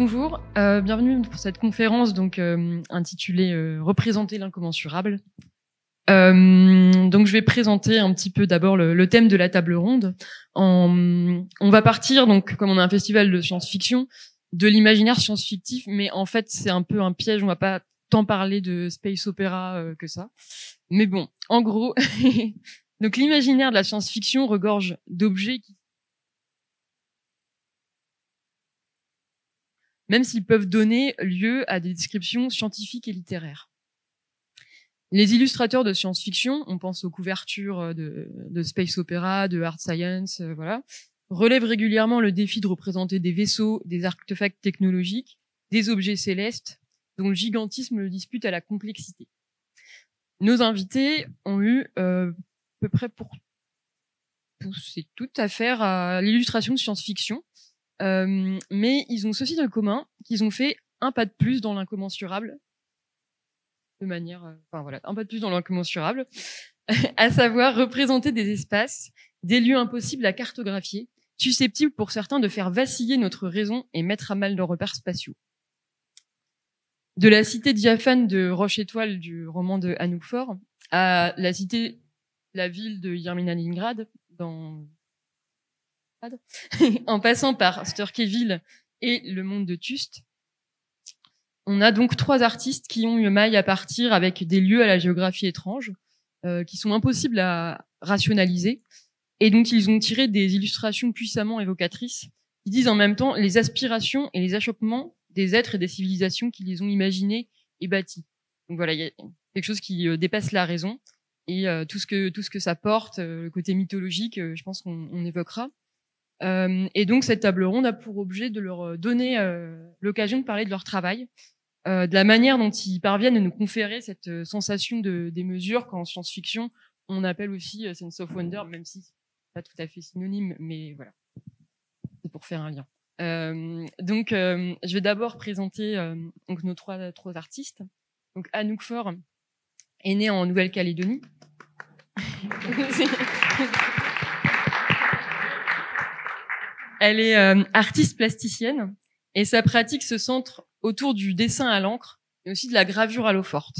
Bonjour, euh, bienvenue pour cette conférence donc euh, intitulée euh, Représenter l'incommensurable. Donc je vais présenter un petit peu d'abord le, thème de la table ronde. On va partir donc comme on a un festival de science-fiction de l'imaginaire science-fictif, mais en fait c'est un peu un piège. On va pas tant parler de space opéra que ça. Mais bon, en gros, donc l'imaginaire de la science-fiction regorge d'objets qui même s'ils peuvent donner lieu à des descriptions scientifiques et littéraires. Les illustrateurs de science-fiction, on pense aux couvertures euh, de, space opéra, de hard science, euh, voilà, relèvent régulièrement le défi de représenter des vaisseaux, des artefacts technologiques, des objets célestes, dont le gigantisme le dispute à la complexité. Nos invités ont eu euh, à peu près pour tous et toutes affaire à l'illustration de science-fiction, euh, mais ils ont ceci de commun qu'ils ont fait un pas de plus dans l'incommensurable, de manière, euh, enfin voilà, un pas de plus dans l'incommensurable, à savoir représenter des espaces, des lieux impossibles à cartographier, susceptibles pour certains de faire vaciller notre raison et mettre à mal nos repères spatiaux. De la cité diaphane de Roche-Étoile du roman de Anouk Faure à la cité, la ville de Yerminalingrad dans en passant par Sturkeville et le monde de Tust, on a donc trois artistes qui ont eu maille à partir avec des lieux à la géographie étrange, euh, qui sont impossibles à rationaliser, et dont ils ont tiré des illustrations puissamment évocatrices, qui disent en même temps les aspirations et les achoppements des êtres et des civilisations qui les ont imaginés et bâtis. Donc voilà, il y a quelque chose qui euh, dépasse la raison et euh, tout ce que tout ce que ça porte, euh, le côté mythologique, euh, je pense qu'on on évoquera. Euh, et donc cette table ronde a pour objet de leur donner l'occasion de parler de leur travail, de la manière dont ils parviennent à nous conférer cette sensation de des mesures qu'en science-fiction on appelle aussi sense of wonder, même si pas tout à fait synonyme, mais voilà, c'est pour faire un lien. Euh, donc, euh, je vais d'abord présenter euh, nos trois, trois artistes. Donc, Anouk Faure est née en Nouvelle-Calédonie. Elle est artiste plasticienne et sa pratique se centre autour du dessin à l'encre et aussi de la gravure à l'eau forte.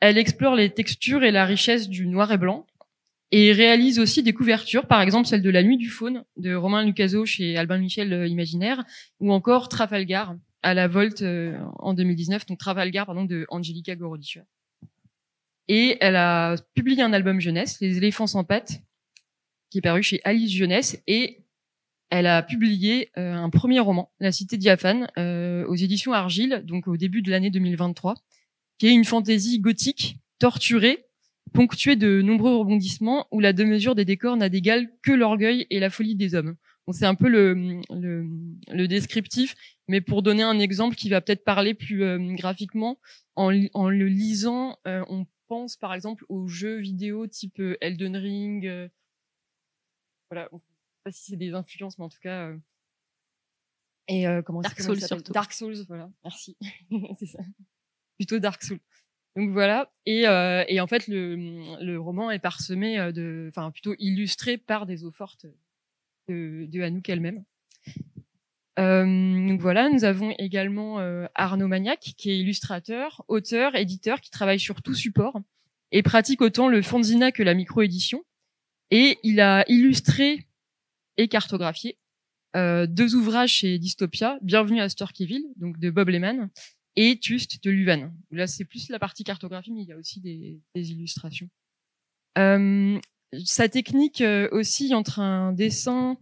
Elle explore les textures et la richesse du noir et blanc et réalise aussi des couvertures, par exemple celle de La Nuit du Faune de Romain Lucaso chez Albin Michel euh, Imaginaire, ou encore Trafalgar à la Volte euh, en 2019, donc Trafalgar pardon de Angelica Gorodichua. Et elle a publié un album jeunesse, Les éléphants sans pattes, qui est paru chez Alice Jeunesse, et elle a publié euh, un premier roman, La Cité diaphane, euh, aux éditions Argile, donc au début de l'année 2023, qui est une fantaisie gothique, torturée, ponctué de nombreux rebondissements où la deux-mesure des décors n'a d'égal que l'orgueil et la folie des hommes. Donc c'est un peu le, le, le, descriptif, mais pour donner un exemple qui va peut-être parler plus euh, graphiquement, en, en, le lisant, on pense par exemple aux jeux vidéo type Elden Ring. voilà, pas si c'est des influences, mais en tout cas. et comment Dark Souls surtout. Dark Souls, voilà, merci. c'est ça. Plutôt Dark Souls. Donc voilà, et, euh, et en fait le, le, roman est parsemé euh, de, enfin plutôt illustré par des eaux fortes de, de Anouk elle-même. Euh, donc voilà, nous avons également euh, Arnaud Magnac, qui est illustrateur, auteur, éditeur, qui travaille sur tout support et pratique autant le fanzina que la micro-édition. Et il a illustré et cartographié euh, deux ouvrages chez Dystopia, Bienvenue à Storkyville, donc de Bob Lehman, et Tust de Luvan. Là, c'est plus la partie cartographie, mais il y a aussi des, des illustrations. Euh, sa technique euh, aussi entre un dessin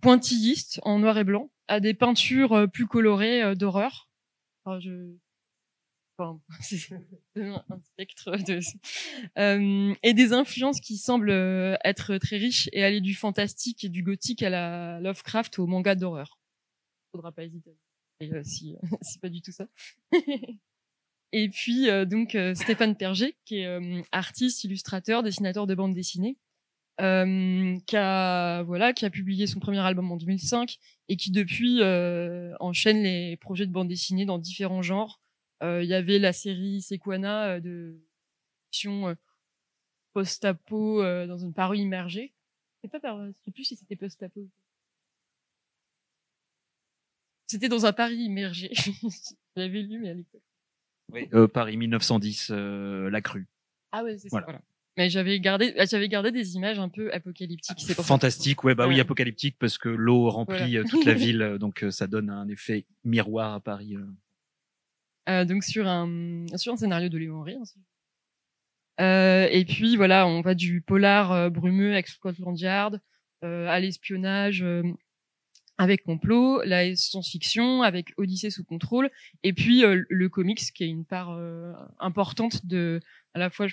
pointilliste en noir et blanc à des peintures euh, plus colorées euh, d'horreur. un spectre de... Euh, et des influences qui semblent euh, être très riches et aller du fantastique et du gothique à la Lovecraft au manga d'horreur. Faudra pas hésiter euh, si c'est pas du tout ça. et puis euh, donc euh, Stéphane Perger, qui est artiste, illustrateur, dessinateur de bande dessinée, qui a voilà, qui a publié son premier album en 2005 et qui depuis enchaîne les projets de bande dessinée dans différents genres. Il y avait la série Sequana de fiction post-apo dans une parue immergée. C'est pas par, je sais plus si c'était post-apo. c'était dans un Paris immergé. J'avais lu, mais à l'époque. Oui, euh, Paris 1910, euh, la crue. Ah ouais, c'est ça. Voilà. Mais j'avais gardé, j'avais gardé des images un peu apocalyptiques. C'est fantastique, ouais, bah oui, apocalyptique parce que l'eau remplit euh, toute la ville, donc ça donne un effet miroir à Paris. Donc sur un sur un scénario de Léon Henry. Euh, et puis voilà, on va du polar brumeux avec Scotland Yard à l'espionnage avec Complot, la science-fiction avec Odyssée sous contrôle, et puis euh, le comics qui est une part euh, importante de à la fois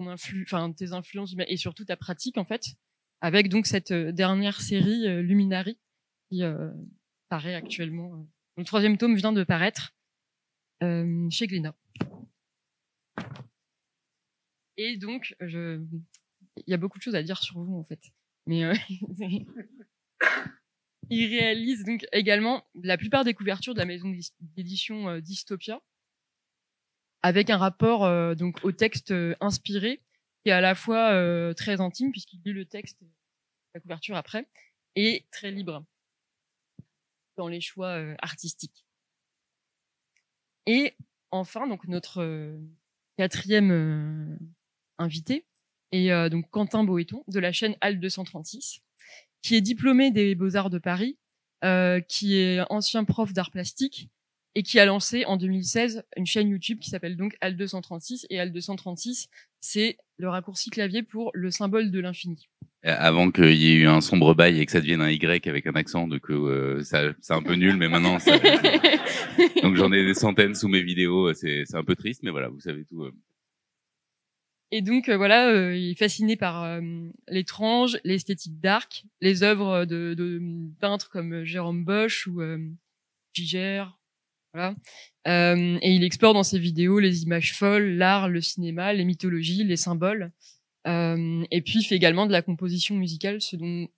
influ, tes influences et surtout ta pratique en fait, avec donc cette euh, dernière série Luminary qui paraît actuellement. Le troisième tome vient de paraître chez Glénat. Et donc, il y a beaucoup de choses à dire sur vous en fait, mais il réalise donc également la plupart des couvertures de la maison d'édition euh, Dystopia, avec un rapport euh, donc au texte euh, inspiré, qui est à la fois très intime puisqu'il lit le texte, la couverture après, et très libre dans les choix artistiques. Et enfin, donc notre quatrième invité est donc Quentin Boéton de la chaîne AL 236 qui est diplômé des Beaux-Arts de Paris, euh, qui est ancien prof d'art plastique et qui a lancé en 2016 une chaîne YouTube qui s'appelle donc AL236 et AL236 c'est le raccourci clavier pour le symbole de l'infini. Avant qu'il y ait eu un sombre bail et que ça devienne un Y avec un accent, donc euh, ça c'est un peu nul, mais maintenant ça... donc j'en ai des centaines sous mes vidéos, c'est un peu triste, mais voilà, vous savez tout. Euh. Et donc euh, voilà, euh, il est fasciné par euh, l'étrange, l'esthétique dark, les œuvres de, de, peintres comme Jérôme Bosch ou Giger, voilà. et il explore dans ses vidéos les images folles, l'art, le cinéma, les mythologies, les symboles. Et puis il fait également de la composition musicale, ce dont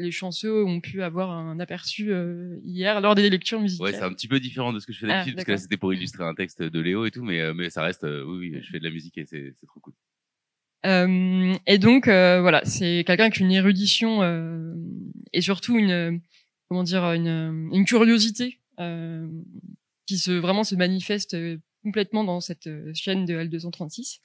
les chanceux ont pu avoir un aperçu euh, hier lors des lectures musicales. Ouais, c'est un petit peu différent de ce que je fais d'habitude, ah, parce que là c'était pour illustrer un texte de Léo et tout, mais, euh, mais ça reste, euh, oui, oui, je fais de la musique et c'est trop cool. et donc voilà, c'est quelqu'un avec une érudition et surtout une comment dire une, une curiosité qui se vraiment se manifeste complètement dans cette chaîne de L236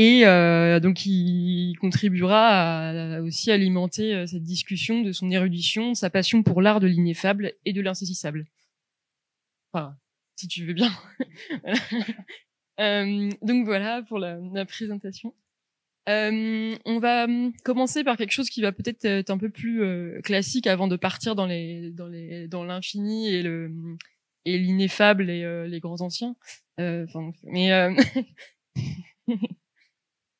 et euh, donc, il contribuera à, aussi alimenter euh, cette discussion de son érudition, sa passion pour l'art de l'ineffable et de l'insaisissable. Enfin, si tu veux bien. euh, donc voilà pour la, la présentation. Euh, on va hum, commencer par quelque chose qui va peut-être être un peu plus euh, classique avant de partir dans les dans les dans l'infini et le et l'ineffable et euh, les grands anciens. Enfin, mais Euh,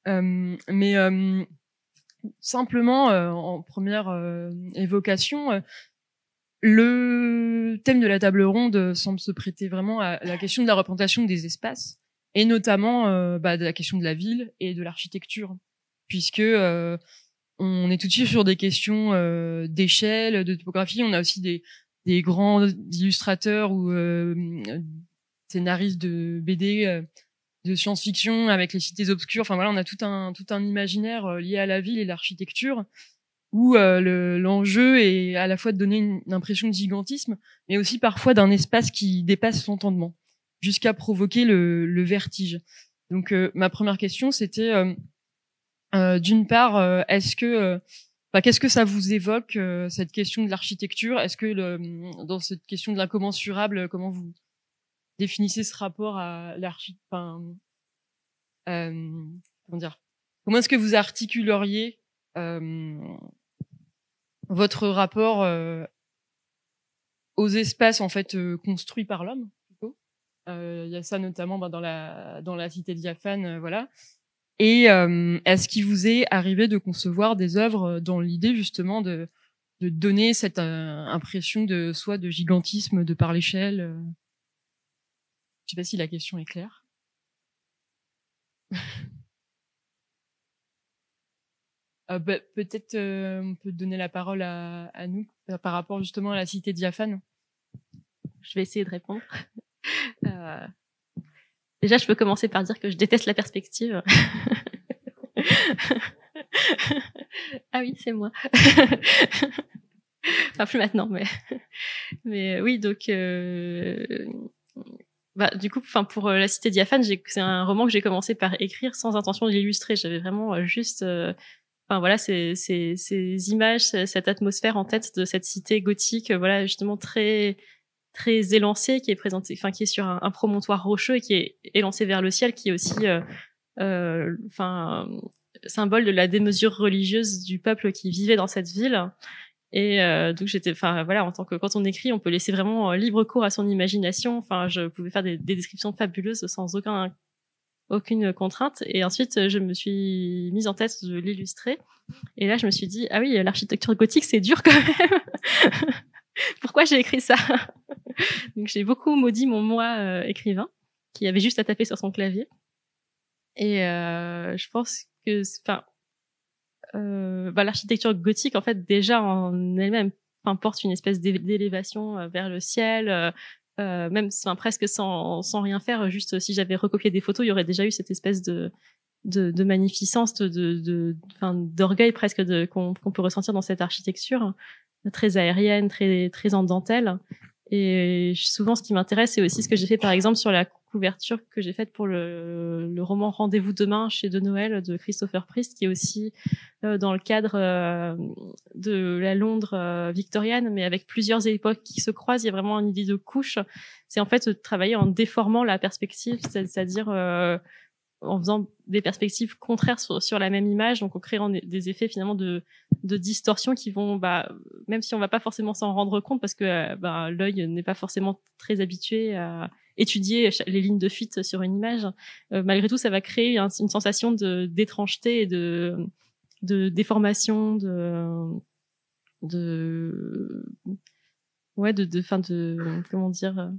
mais euh, simplement, euh, en première évocation, le thème de la table ronde semble se prêter vraiment à la question de la représentation des espaces et notamment bah, de la question de la ville et de l'architecture, puisque on est tout de suite sur des questions d'échelle, de topographie. On a aussi des grands illustrateurs ou scénaristes de BD de science-fiction avec les cités obscures. Enfin voilà, on a tout un tout un imaginaire euh, lié à la ville et l'architecture où euh, l'enjeu est à la fois de donner une, impression de gigantisme, mais aussi parfois d'un espace qui dépasse l'entendement, jusqu'à provoquer le, vertige. Donc euh, ma première question, c'était d'une part, est-ce que qu'est-ce que ça vous évoque cette question de l'architecture? Est-ce que dans cette question de l'incommensurable, comment vous définissez ce rapport à l'archi, enfin, euh, comment dire, comment est-ce que vous articuleriez euh, votre rapport euh, aux espaces en fait euh, construits par l'homme euh, Il y a ça notamment ben, dans la dans la cité diaphane, voilà. Et est-ce qu'il vous est arrivé de concevoir des œuvres dans l'idée justement de de donner cette impression de soit de gigantisme de par l'échelle je sais pas si la question est claire. euh, bah, Peut-être euh, on peut donner la parole à, à nous euh, par rapport justement à la cité diaphane. Je vais essayer de répondre. Euh, déjà, je peux commencer par dire que je déteste la perspective. ah oui, c'est moi. enfin, plus maintenant, mais Mais oui, donc bah, du coup, enfin pour la cité diaphane, c'est un roman que j'ai commencé par écrire sans intention de l'illustrer. J'avais vraiment juste enfin voilà ces, ces, ces images cette atmosphère en tête de cette cité gothique voilà justement très très élancée qui est présentée enfin qui est sur un, promontoire rocheux et qui est élancé vers le ciel qui est aussi euh, euh, enfin symbole de la démesure religieuse du peuple qui vivait dans cette ville et euh, donc j'étais enfin voilà en tant que quand on écrit on peut laisser vraiment libre cours à son imagination enfin je pouvais faire des, des descriptions fabuleuses sans aucun aucune contrainte. Et ensuite, je me suis mise en tête de l'illustrer. Et là, je me suis dit, ah oui, l'architecture gothique, c'est dur quand même. Pourquoi j'ai écrit ça? Donc, j'ai beaucoup maudit mon moi euh, écrivain, qui avait juste à taper sur son clavier. Et euh, je pense que, enfin, euh, bah, l'architecture gothique, en fait, déjà en elle-même, porte une espèce d'élévation euh, vers le ciel, euh, même enfin, presque sans, sans rien faire, juste si j'avais recopié des photos, il y aurait déjà eu cette espèce de, de, de magnificence, de, d'orgueil presque de, qu'on, qu'on peut ressentir dans cette architecture très aérienne, très, très en dentelle. Et souvent, ce qui m'intéresse, c'est aussi ce que j'ai fait, par exemple, sur la couverture que j'ai faite pour le, roman Rendez-vous demain chez De Noël de Christopher Priest, qui est aussi euh, dans le cadre euh, de la Londres euh, victorienne, mais avec plusieurs époques qui se croisent. Il y a vraiment une idée de couche. C'est en fait travailler en déformant la perspective, c'est-à-dire en faisant des perspectives contraires sur, la même image, donc en créant des, effets finalement de, de, distorsion qui vont, bah, même si on va pas forcément s'en rendre compte parce que bah, l'œil n'est pas forcément très habitué à étudier les lignes de fuite sur une image, euh, malgré tout, ça va créer une sensation d'étrangeté et de, déformation, de de ouais, de fin de comment dire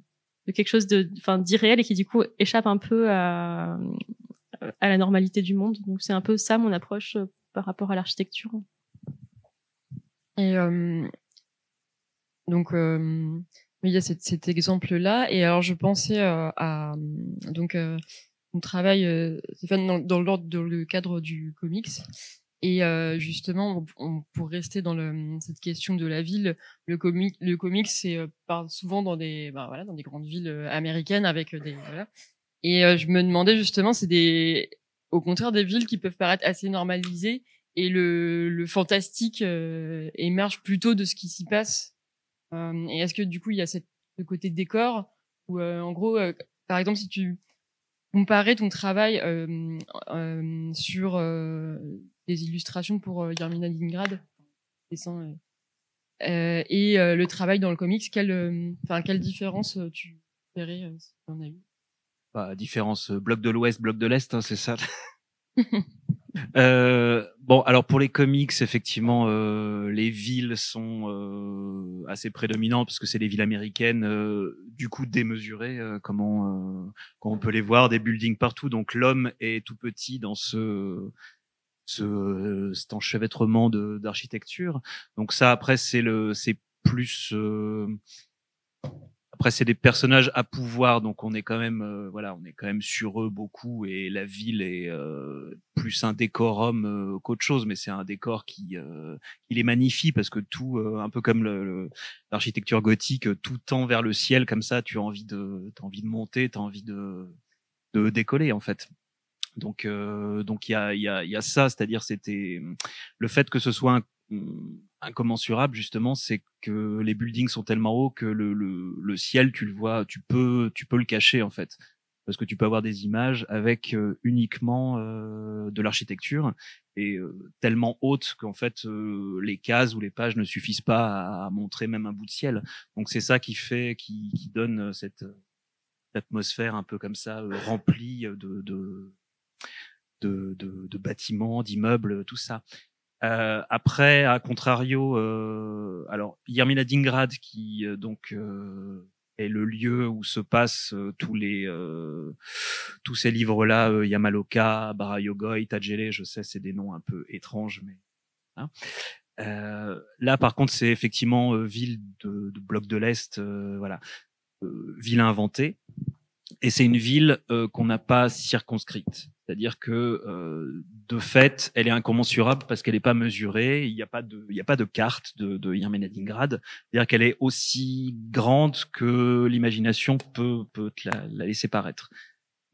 de quelque chose de enfin d'irréel et qui du coup échappe un peu à la normalité du monde. Donc c'est un peu ça mon approche euh, par rapport à l'architecture. Et euh, donc il y a cet, cet exemple-là. Et alors je pensais euh, à donc euh, on travaille Stéphane dans, l'ordre dans le cadre du comics. Et justement, on, pour rester dans le, cette question de la ville, le comic, le comics, c'est parle souvent dans des, bah, voilà, dans des grandes villes américaines avec des, voilà, et euh, je me demandais justement, c'est des, au contraire, des villes qui peuvent paraître assez normalisées et le, le fantastique euh, émerge plutôt de ce qui s'y passe. Euh, et est-ce que du coup, il y a ce côté décor où, en gros, par exemple, si tu comparais ton travail sur des illustrations pour Yermina Dingrad, dessin, et le travail dans le comics, quelle, enfin, quelle différence tu verrais si tu as eu? Bah, différence euh, bloc de l'Ouest, bloc de l'Est, hein, c'est ça. euh, bon, alors pour les comics, effectivement, euh, les villes sont euh, assez prédominantes parce que c'est les villes américaines, euh, du coup démesurées, euh, comment, on peut les voir, des buildings partout. Donc l'homme est tout petit dans ce ce cet enchevêtrement d'architecture. Donc ça, après, c'est le c'est plus après, c'est des personnages à pouvoir, donc on est quand même, euh, voilà, on est quand même sur eux beaucoup, et la ville est euh, plus un décorum euh, qu'autre chose, mais c'est un décor qui, il est magnifie parce que tout, un peu comme l'architecture gothique, tout tend vers le ciel comme ça. Tu as envie de, as envie de monter, tu as envie de, de décoller en fait. Donc, donc il y a, y a, y a ça, c'est-à-dire c'était le fait que ce soit un incommensurable justement, c'est que les buildings sont tellement hauts que le, le, le, ciel, tu le vois, tu peux, tu peux le cacher en fait, parce que tu peux avoir des images avec euh, uniquement euh, de l'architecture et euh, tellement haute qu'en fait les cases ou les pages ne suffisent pas à, montrer même un bout de ciel. Donc c'est ça qui fait, qui, qui donne cette, atmosphère un peu comme ça remplie de de, de, de, bâtiments, d'immeubles, tout ça. Euh, après, à contrario, euh, alors Yermina Dingrad, qui euh, donc euh, est le lieu où se passent tous les tous ces livres-là, Yamaloka, Barayogoy, Tajele, je sais, c'est des noms un peu étranges, mais hein. là, par contre, c'est effectivement ville de, de, bloc de l'Est, voilà, ville inventée, et c'est une ville qu'on n'a pas circonscrite. C'est-à-dire que euh, de fait, elle est incommensurable parce qu'elle n'est pas mesurée. Il n'y a pas de, il y a pas de carte de, de Yermenatingrad. C'est-à-dire qu'elle est aussi grande que l'imagination peut peut la, la laisser paraître.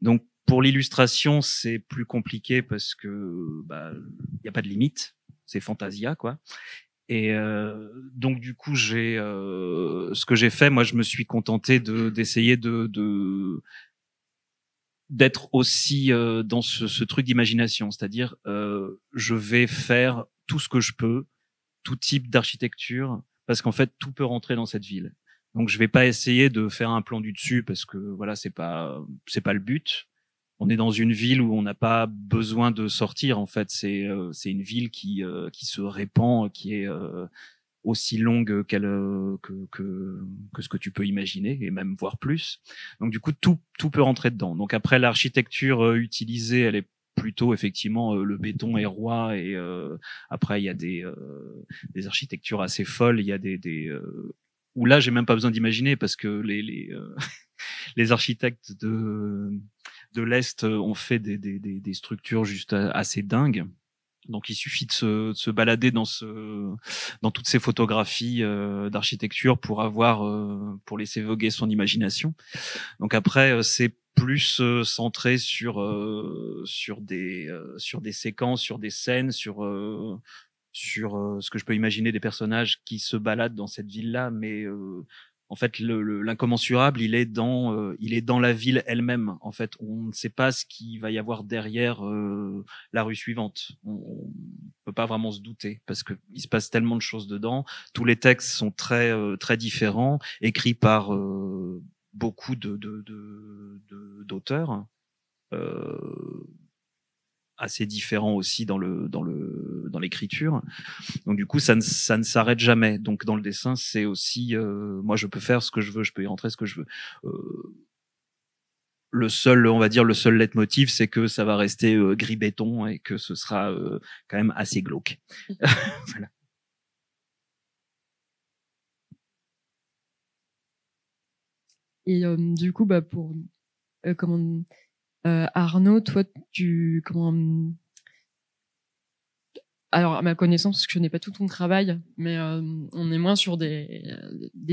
Donc pour l'illustration, c'est plus compliqué parce que bah il n'y a pas de limite. C'est Fantasia quoi. Et euh, donc du coup, j'ai euh, ce que j'ai fait, moi, je me suis contenté de d'essayer de, de d'être aussi euh, dans ce, ce truc d'imagination, c'est-à-dire euh, je vais faire tout ce que je peux, tout type d'architecture, parce qu'en fait tout peut rentrer dans cette ville. Donc je vais pas essayer de faire un plan du dessus parce que voilà c'est pas c'est pas le but. On est dans une ville où on n'a pas besoin de sortir en fait. C'est euh, c'est une ville qui euh, qui se répand, qui est euh, aussi longue qu'elle que, que, que ce que tu peux imaginer et même voir plus. Donc du coup tout tout peut rentrer dedans. Donc après l'architecture utilisée, elle est plutôt effectivement le béton est roi et après il y a des des architectures assez folles, il y a des des où là j'ai même pas besoin d'imaginer parce que les les les architectes de de l'est ont fait des, des, des, des structures juste assez dingues. Donc il suffit de se, de se, balader dans ce dans toutes ces photographies euh, d'architecture pour avoir euh, pour laisser voguer son imagination. Donc après euh, c'est plus euh, centré sur euh, sur des sur des séquences, sur des scènes, sur sur ce que je peux imaginer des personnages qui se baladent dans cette ville là, mais en fait l'incommensurable il est dans euh, il est dans la ville elle-même en fait. On ne sait pas ce qu'il va y avoir derrière euh, la rue suivante. On, on, peut pas vraiment se douter parce que il se passe tellement de choses dedans. Tous les textes sont très euh, très différents écrits par beaucoup de d'auteurs de, de, assez différent aussi dans le dans le dans l'écriture. Donc du coup ça ne ça ne s'arrête jamais. Donc dans le dessin c'est aussi euh, moi je peux faire ce que je veux, je peux y rentrer ce que je veux. Euh, le seul on va dire le seul leitmotiv c'est que ça va rester euh, gris béton et que ce sera euh, quand même assez glauque. voilà. Et euh, du coup bah pour comment Arnaud, toi, tu comment alors à ma connaissance, parce que je n'ai pas tout ton travail, mais euh, on est moins sur des,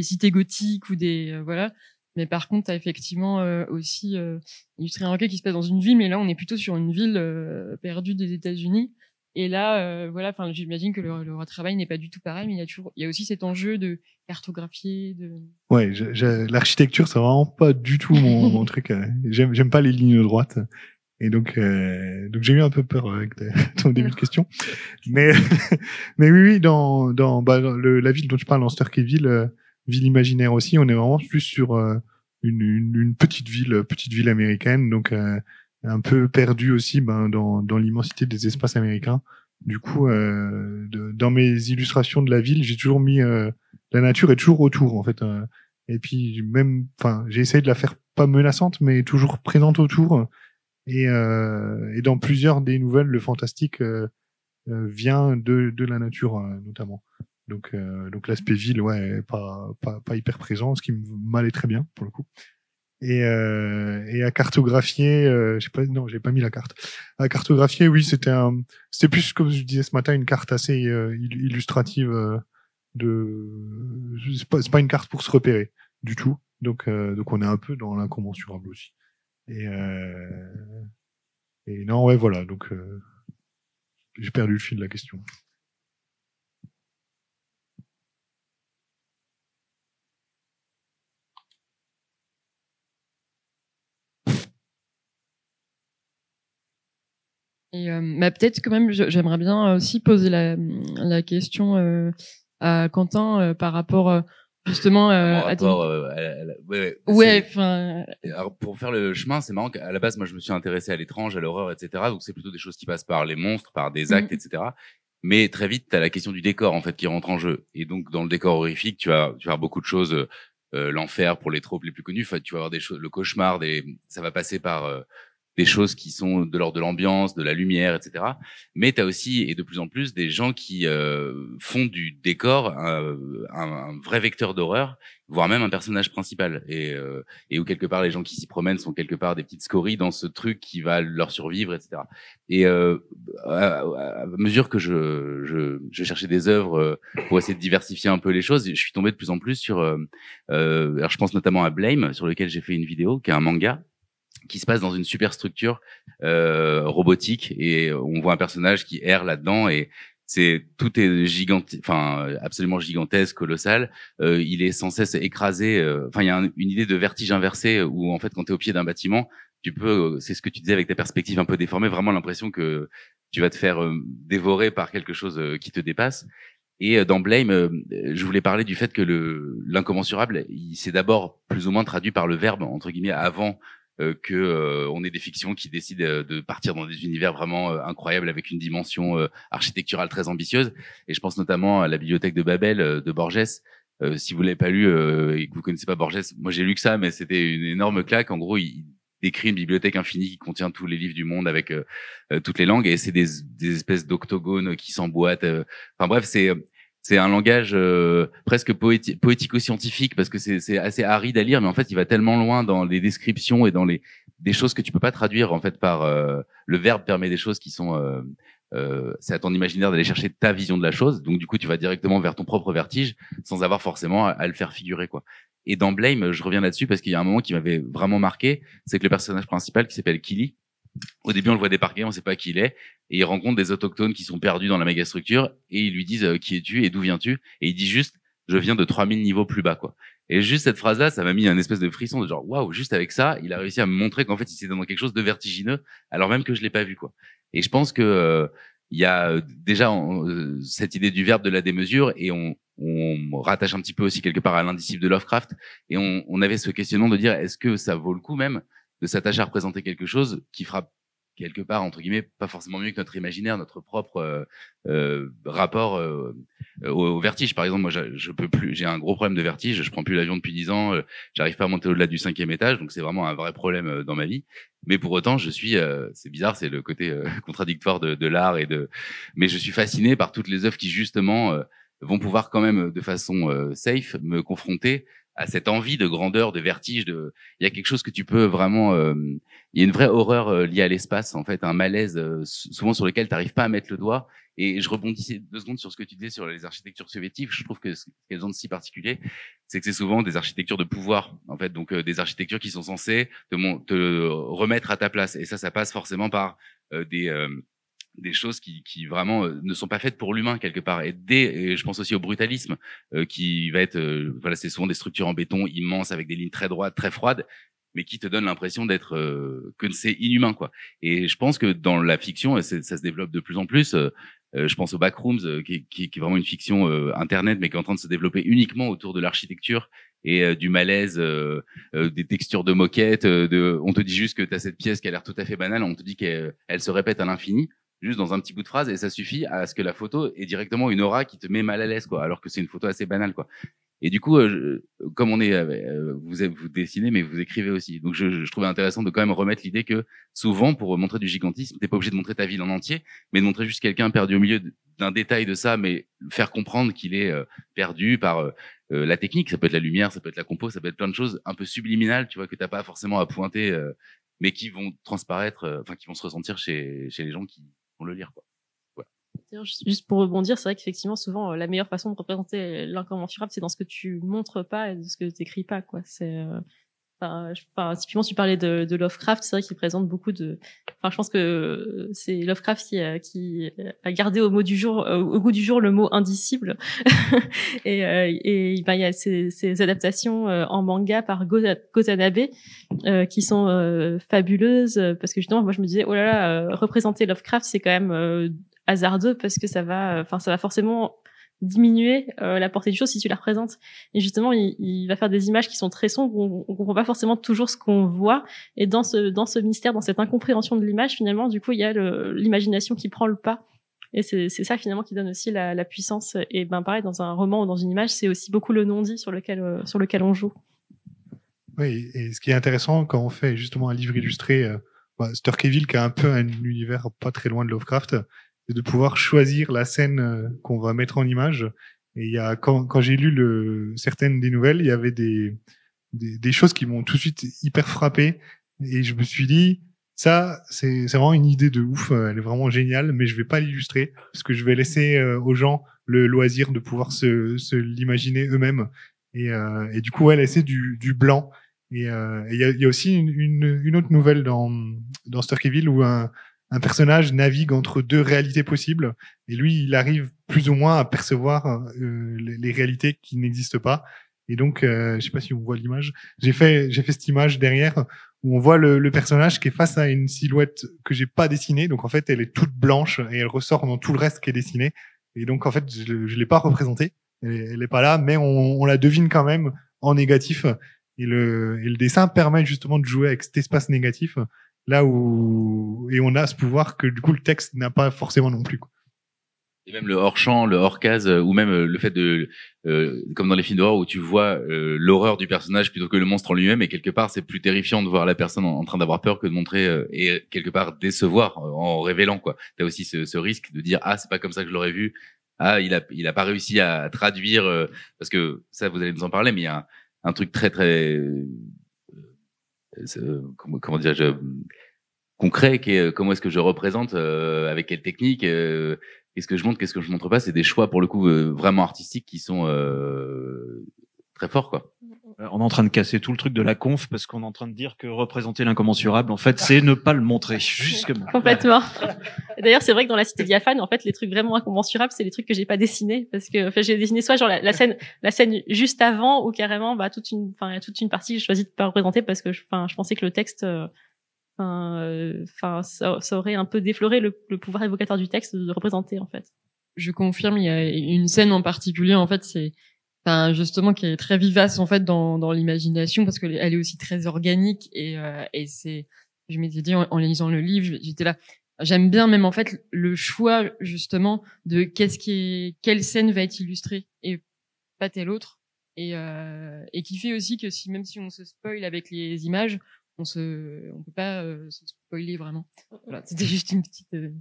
cités gothiques ou des euh, voilà. Mais par contre, tu as effectivement euh, aussi euh, illustré un recueil qui se passe dans une ville, mais là, on est plutôt sur une ville perdue des États-Unis. Et là, euh, voilà, enfin, j'imagine que le, le travail n'est pas du tout pareil, mais il y a toujours, il y a aussi cet enjeu de cartographier, de. Ouais, l'architecture, c'est vraiment pas du tout mon, mon truc. Euh. J'aime, j'aime pas les lignes droites. Et donc, euh, donc j'ai eu un peu peur avec ton début de question. Mais, mais oui, oui, dans, dans, bah, dans le, la ville dont tu parles, dans Sturkeyville, euh, ville imaginaire aussi, on est vraiment plus sur euh, une, une, une, petite ville, petite ville américaine. Donc, euh, un peu perdu aussi ben, dans, dans l'immensité des espaces américains. Du coup, euh, de, dans mes illustrations de la ville, j'ai toujours mis euh, la nature est toujours autour en fait. Euh, et puis même, enfin, j'ai essayé de la faire pas menaçante, mais toujours présente autour. Et, euh, et dans plusieurs des nouvelles, le fantastique euh, euh, vient de, de la nature notamment. Donc, donc l'aspect ville, ouais, pas, pas, pas hyper présent, ce qui m'allait très bien pour le coup et, euh, et à cartographier euh, je sais pas non j'ai pas mis la carte. À cartographier oui c'était un c'était plus comme je disais ce matin une carte assez euh, illustrative euh, de c'est pas, pas une carte pour se repérer du tout. Donc euh, donc on est un peu dans l'incommensurable aussi. Et euh, et non ouais voilà. Donc j'ai perdu le fil de la question Et euh, bah, peut-être quand même, j'aimerais bien aussi poser la, la question euh, à Quentin euh, par rapport euh, justement euh, à, ton... à, la, ouais, ouais enfin. Pour faire le chemin, c'est marrant qu'à la base, moi, je me suis intéressé à l'étrange, à l'horreur, etc. Donc c'est plutôt des choses qui passent par les monstres, par des actes, mmh. etc. Mais très vite, tu as la question du décor en fait qui rentre en jeu. Et donc dans le décor horrifique, tu vas, tu vas avoir beaucoup de choses. Euh, l'enfer pour les tropes les plus connues. Enfin, tu vas avoir des choses, le cauchemar, des, ça va passer par des choses qui sont de l'ordre de l'ambiance, de la lumière, etc. Mais tu as aussi, et de plus en plus, des gens qui euh, font du décor un, un, vrai vecteur d'horreur, voire même un personnage principal. Et, euh, et où quelque part, les gens qui s'y promènent sont quelque part des petites scories dans ce truc qui va leur survivre, etc. Et euh, à, mesure que je, je, je, cherchais des œuvres euh, pour essayer de diversifier un peu les choses, je suis tombé de plus en plus sur... Euh, alors je pense notamment à Blame, sur lequel j'ai fait une vidéo, qui est un manga, qui se passe dans une super structure euh, robotique et on voit un personnage qui erre là-dedans et c'est tout est gigantesque, enfin absolument gigantesque, colossal. Euh, il est sans cesse écrasé. Euh, enfin, il y a une idée de vertige inversé où en fait, quand tu es au pied d'un bâtiment, tu peux, c'est ce que tu disais avec ta perspective un peu déformée, vraiment l'impression que tu vas te faire euh, dévorer par quelque chose euh, qui te dépasse. Et dans Blame, je voulais parler du fait que le l'incommensurable, il s'est d'abord plus ou moins traduit par le verbe entre guillemets avant euh, que euh, on ait des fictions qui décident euh, de partir dans des univers vraiment incroyables avec une dimension architecturale très ambitieuse. Et je pense notamment à la bibliothèque de Babel de Borges. si vous l'avez pas lu et que vous connaissez pas Borges, moi j'ai lu que ça, mais c'était une énorme claque. En gros, il décrit une bibliothèque infinie qui contient tous les livres du monde avec toutes les langues et c'est des, des espèces d'octogones qui s'emboîtent. Enfin bref, c'est c'est un langage euh, presque poético-scientifique parce que c'est assez aride à lire, mais en fait, il va tellement loin dans les descriptions et dans les des choses que tu peux pas traduire en fait par euh, le verbe permet des choses qui sont euh, euh c'est à ton imaginaire d'aller chercher ta vision de la chose. Donc du coup, tu vas directement vers ton propre vertige sans avoir forcément à, le faire figurer quoi. Et dans Blame, je reviens là-dessus parce qu'il y a un moment qui m'avait vraiment marqué, c'est que le personnage principal qui s'appelle Killy, au début, on le voit débarquer, on ne sait pas qui il est, et il rencontre des autochtones qui sont perdus dans la méga structure, et ils lui disent euh, qui es-tu et d'où viens-tu, et il dit juste je viens de 3000 niveaux plus bas, quoi. Et juste cette phrase-là, ça m'a mis un espèce de frisson de genre waouh, juste avec ça, il a réussi à me montrer qu'en fait, il s'est dans quelque chose de vertigineux, alors même que je l'ai pas vu, quoi. Et je pense que euh, il y a euh, déjà cette idée du verbe de la démesure, et on, on rattache un petit peu aussi quelque part à l'indicible de Lovecraft, et on, on avait ce questionnement de dire est-ce que ça vaut le coup même de s'attacher à représenter quelque chose qui fera quelque part entre guillemets pas forcément mieux que notre imaginaire, notre propre euh, euh rapport euh, au, vertige. Par exemple, moi, je, peux plus, j'ai un gros problème de vertige. Je prends plus l'avion depuis dix ans. Euh, j'arrive pas à monter au-delà du cinquième étage, donc c'est vraiment un vrai problème dans ma vie. Mais pour autant, je suis, c'est bizarre, c'est le côté contradictoire de, de l'art et de, mais je suis fasciné par toutes les œuvres qui justement vont pouvoir quand même de façon safe me confronter à cette envie de grandeur, de vertige. De... Il y a quelque chose que tu peux vraiment. Euh, il y a une vraie horreur euh, liée à l'espace, en fait, un malaise euh, souvent sur lequel tu n'arrives pas à mettre le doigt. Et je rebondissais deux secondes sur ce que tu disais sur les architectures soviétiques. Je trouve que ce qu'elles ont de si particulier, c'est que c'est souvent des architectures de pouvoir, en fait, donc des architectures qui sont censées te, te, remettre à ta place. Et ça, ça passe forcément par des des choses qui, qui vraiment euh, ne sont pas faites pour l'humain quelque part. Et dès, je pense aussi au brutalisme, euh, qui va être, euh, voilà, c'est souvent des structures en béton immenses avec des lignes très droites, très froides, mais qui te donnent l'impression d'être que c'est inhumain, quoi. Et je pense que dans la fiction, ça se développe de plus en plus. je pense aux Backrooms, qui, est vraiment une fiction internet, mais qui est en train de se développer uniquement autour de l'architecture et du malaise, des textures de moquette. de, on te dit juste que tu as cette pièce qui a l'air tout à fait banale, on te dit qu'elle se répète à l'infini juste dans un petit bout de phrase et ça suffit à ce que la photo ait directement une aura qui te met mal à l'aise quoi alors que c'est une photo assez banale quoi. Et du coup euh, comme on est euh, vous vous dessinez mais vous écrivez aussi. Donc je, je trouvais intéressant de quand même remettre l'idée que souvent pour montrer du gigantisme t'es pas obligé de montrer ta ville en entier mais de montrer juste quelqu'un perdu au milieu d'un détail de ça mais faire comprendre qu'il est euh, perdu par la technique. Ça peut être la lumière ça peut être la compo ça peut être plein de choses un peu subliminales tu vois que t'as pas forcément à pointer mais qui vont transparaître enfin qui vont se ressentir chez chez les gens qui le lire. Juste pour rebondir, c'est vrai qu'effectivement, souvent, euh, la meilleure façon de représenter l'incommensurable, c'est dans ce que tu montres pas et de ce que tu écris pas. Quoi. C'est, euh, Enfin, typiquement, tu parlais de, Lovecraft, c'est vrai qu'il présente beaucoup de. Enfin, je pense que c'est Lovecraft qui a, gardé au mot du jour, euh, au goût du jour, le mot indicible. et, et ben, il y a ces, adaptations en manga par Gozanabe euh, qui sont euh, fabuleuses parce que justement, moi, je me disais, oh là là, représenter Lovecraft, c'est quand même hasardeux parce que ça va, enfin, ça va forcément diminuer euh, la portée du chose si tu la représentes. Et justement, il, va faire des images qui sont très sombres, on, on comprend pas forcément toujours ce qu'on voit. Et dans ce dans ce mystère, dans cette incompréhension de l'image, finalement, du coup, il y a l'imagination qui prend le pas. Et c'est ça finalement qui donne aussi la, puissance. Et ben pareil, dans un roman ou dans une image, c'est aussi beaucoup le non-dit sur lequel euh, sur lequel on joue. Oui, et ce qui est intéressant quand on fait justement un livre illustré, euh, bah, Sturkeville qui a un peu un univers pas très loin de Lovecraft, de pouvoir choisir la scène euh, qu'on va mettre en image. Et il y a quand, quand j'ai lu le, certaines des nouvelles, il y avait des, des, choses qui m'ont tout de suite hyper frappé. Et je me suis dit, ça, c'est vraiment une idée de ouf. euh, Elle est vraiment géniale, mais je vais pas l'illustrer parce que je vais laisser euh, aux gens le loisir de pouvoir se, se l'imaginer eux-mêmes. Et, euh, et du coup, elle essaie du, du blanc. Et il y, a, y a aussi une, une, une autre nouvelle dans, dans Sturkeville où un, un personnage navigue entre deux réalités possibles. Et lui, il arrive plus ou moins à percevoir euh, les, réalités qui n'existent pas. Et donc, euh, je sais pas si on voit l'image. J'ai fait, j'ai fait cette image derrière où on voit le, personnage qui est face à une silhouette que j'ai pas dessinée. Donc en fait, elle est toute blanche et elle ressort dans tout le reste qui est dessiné. Et donc en fait, je, je l'ai pas représentée. Elle, elle est pas là, mais on, on la devine quand même en négatif. Et le, et le dessin permet justement de jouer avec cet espace négatif là où et on a ce pouvoir que du coup le texte n'a pas forcément non plus. quoi. Et même le hors champ, le hors case, euh, ou même euh, le fait de, euh, comme dans les films d'horreur où tu vois euh, l'horreur du personnage plutôt que le monstre en lui-même, et quelque part c'est plus terrifiant de voir la personne en, train d'avoir peur que de montrer euh, et quelque part décevoir en révélant quoi. T'as aussi ce, ce risque de dire ah c'est pas comme ça que je l'aurais vu, ah il a il a pas réussi à traduire parce que ça vous allez nous en parler, mais il y a un, truc très très comment, dire je, concret qui euh, comment est-ce que je représente euh, avec quelle technique euh, qu'est-ce que je montre qu'est-ce que je montre pas c'est des choix pour le coup euh, vraiment artistiques qui sont euh, très forts quoi. Euh, On est en train de casser tout le truc de la conf parce qu'on est en train de dire que représenter l'incommensurable, en fait, c'est ne pas le montrer. Justement. Complètement. D'ailleurs, c'est vrai que dans la cité diaphane, en fait, les trucs vraiment incommensurables, c'est les trucs que j'ai pas dessinés parce que enfin, j'ai dessiné soit genre la, la scène, la scène juste avant ou carrément bah toute une, enfin il y a toute une partie que j'ai choisi de pas représenter parce que je, enfin je pensais que le texte, euh, enfin euh, enfin ça, ça aurait un peu défloré le, le pouvoir évocateur du texte de représenter en fait. je confirme, il y a une scène en particulier, en fait, c'est justement qui est très vivace en fait dans, dans l'imagination parce qu'elle est- aussi très organique et, euh, et c'est, je m'étais dit en, lisant le livre, j'étais là, j'aime bien même en fait le choix justement de qu'est-ce qui est, quelle scène va être illustrée et pas telle autre et euh, et qui fait aussi que si même si on se spoil avec les images, on se, on peut pas euh, se spoiler vraiment. Voilà, c'était juste une petite. euh,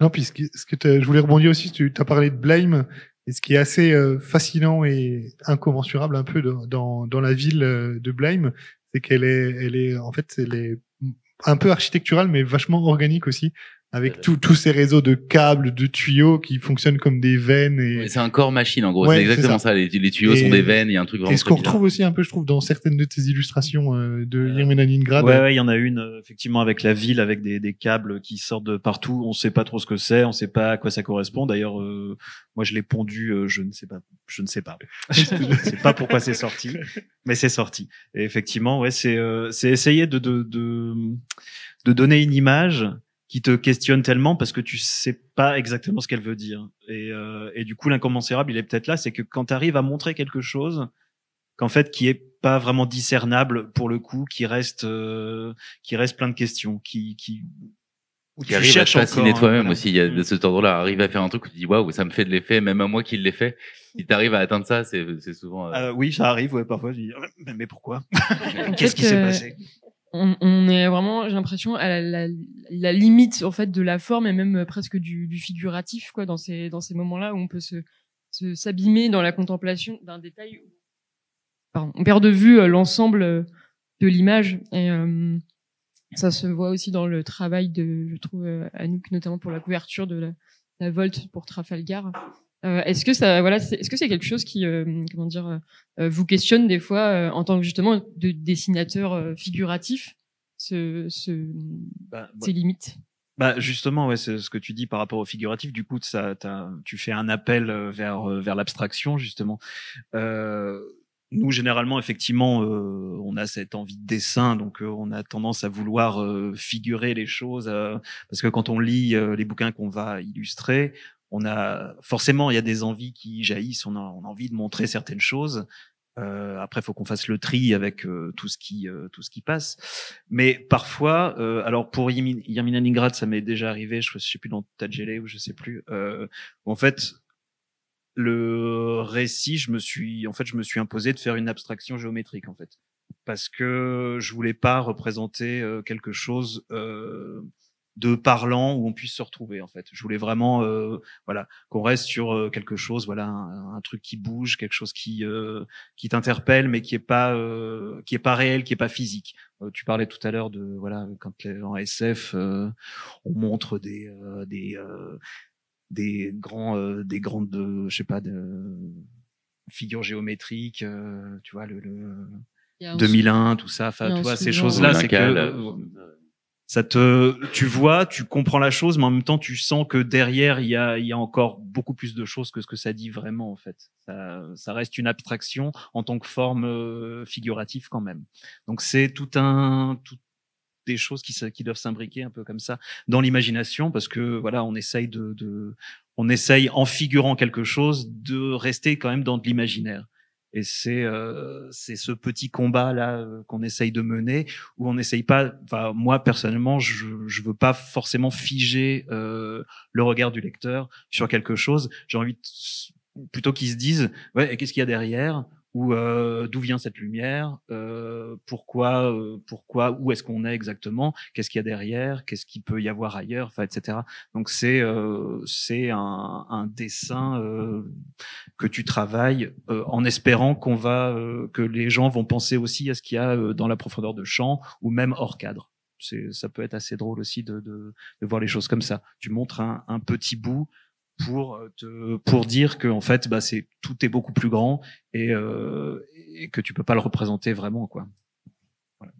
Non, puis ce, qui- ce que je voulais rebondir aussi, tu as parlé de Blame, et ce qui est assez euh, fascinant et incommensurable un peu dans, dans, la ville euh, de Blame, c'est qu'elle est, elle est, en fait, elle est un peu architecturale, mais vachement organique aussi, avec Ouais. tous tous ces réseaux de câbles, de tuyaux qui fonctionnent comme des veines et, Ouais, c'est un corps machine en gros Ouais, c'est exactement ça, Les, les tuyaux Et- sont des veines il y a un truc vraiment et ce qu'on retrouve aussi un peu, je trouve, dans certaines de tes illustrations euh, de Euh, Leningrad. Ouais, ouais, il y en a une euh, effectivement avec la ville, avec des, des câbles qui sortent de partout. On sait pas trop ce que c'est, on sait pas à quoi ça correspond. D'ailleurs, euh, moi je l'ai pondu, euh, je ne sais pas, je ne sais pas, je ne sais pas pourquoi c'est sorti, mais c'est sorti. Et effectivement, ouais, c'est euh, c'est essayer de, de de de donner une image qui te questionne tellement parce que tu sais pas exactement ce qu'elle veut dire. Et, euh, et du coup, l'incommensurable, il est peut-être là, c'est que quand tu arrives à montrer quelque chose, qu'en fait, qui est pas vraiment discernable pour le coup, qui reste, euh, qui reste plein de questions, qui, qui, où qui tu arrive à te fasciner encore, toi-même voilà. aussi. Il y a de Mm. cet ordre-là, arriver à faire un truc où tu dis waouh, ça me fait de l'effet, même à moi qui l'ai fait. Si t'arrives à atteindre ça, c'est c'est souvent. euh, Euh, oui, ça arrive, ouais, parfois. Je dis, mais, pourquoi? Qu'est-ce qui s'est euh, passé? On, on est vraiment, j'ai l'impression, à la, la, la limite en fait de la forme et même euh, presque du, du figuratif, quoi, dans ces dans ces moments-là où on peut se s'abîmer dans la contemplation d'un détail. on perd de vue euh, l'ensemble euh, de l'image et euh, ça se voit aussi dans le travail de, je trouve, Anouk, notamment pour la couverture de la, la Volte pour Trafalgar. Euh, est-ce que ça, voilà, c'est- est-ce que c'est quelque chose qui, euh, comment dire, euh, vous questionne des fois en tant que justement de dessinateur figuratif, ce, ce, Bah, ces limites? Bah justement, ouais, c'est ce que tu dis par rapport au figuratif. Du coup, ça, tu fais un appel vers vers l'abstraction justement. Nous, généralement, effectivement, on a cette envie de dessin, donc on a tendance à vouloir figurer les choses, parce que quand on lit les bouquins qu'on va illustrer, on a forcément il y a des envies qui jaillissent, on a, on a envie de montrer certaines choses. Euh, après, faut qu'on fasse le tri avec euh, tout ce qui euh, tout ce qui passe. Mais parfois, euh, alors pour Yermina Ningrad, ça m'est déjà arrivé. Je, je sais plus dans Tadjele ou je sais plus. Euh, en fait, le récit, je me suis en fait je me suis imposé de faire une abstraction géométrique en fait. parce que je voulais pas représenter euh, quelque chose euh, de parlant où on puisse se retrouver en fait. Je voulais vraiment euh, voilà qu'on reste sur euh, quelque chose voilà un, un, truc qui bouge, quelque chose qui euh, qui t'interpelle mais qui est pas euh, qui est pas réel, qui est pas physique. Euh, tu parlais tout à l'heure de voilà quand en SF on montre des des des grands des grandes je sais pas de figures géométriques, tu vois le, le 2001 tout ça enfin tu vois ces choses là c'est que ça te, tu vois, tu comprends la chose, mais en même temps, tu sens que derrière, il y a, il y a encore beaucoup plus de choses que ce que ça dit vraiment, en fait. Ça, ça reste une abstraction en tant que forme euh, figurative quand même. Donc c'est tout un, tout des choses qui, qui doivent s'imbriquer un peu comme ça dans l'imagination, parce que voilà, on essaye de, de, on essaye en figurant quelque chose de rester quand même dans de l'imaginaire. Et c'est euh, c'est ce petit combat là euh, qu'on essaye de mener où on n'essaye pas. Enfin, moi personnellement, je je veux pas forcément figer euh, le regard du lecteur sur quelque chose. J'ai envie de, plutôt qu'ils se disent ouais, qu'est-ce qu'il y a derrière? Ou euh, d'où vient cette lumière, euh, pourquoi, euh, pourquoi, où est-ce qu'on est exactement, qu'est-ce qu'il y a derrière, qu'est-ce qu'il peut y avoir ailleurs, enfin, etc. Donc c'est c'est un, un, dessin que tu travailles en espérant qu'on va que les gens vont penser aussi à ce qu'il y a dans la profondeur de champ ou même hors cadre. C'est ça peut être assez drôle aussi de, de, de voir les choses comme ça. Tu montres un, un petit bout pour euh, te, pour dire que en fait bah c'est tout est beaucoup plus grand et, euh, et que tu peux pas le représenter vraiment quoi. Voilà.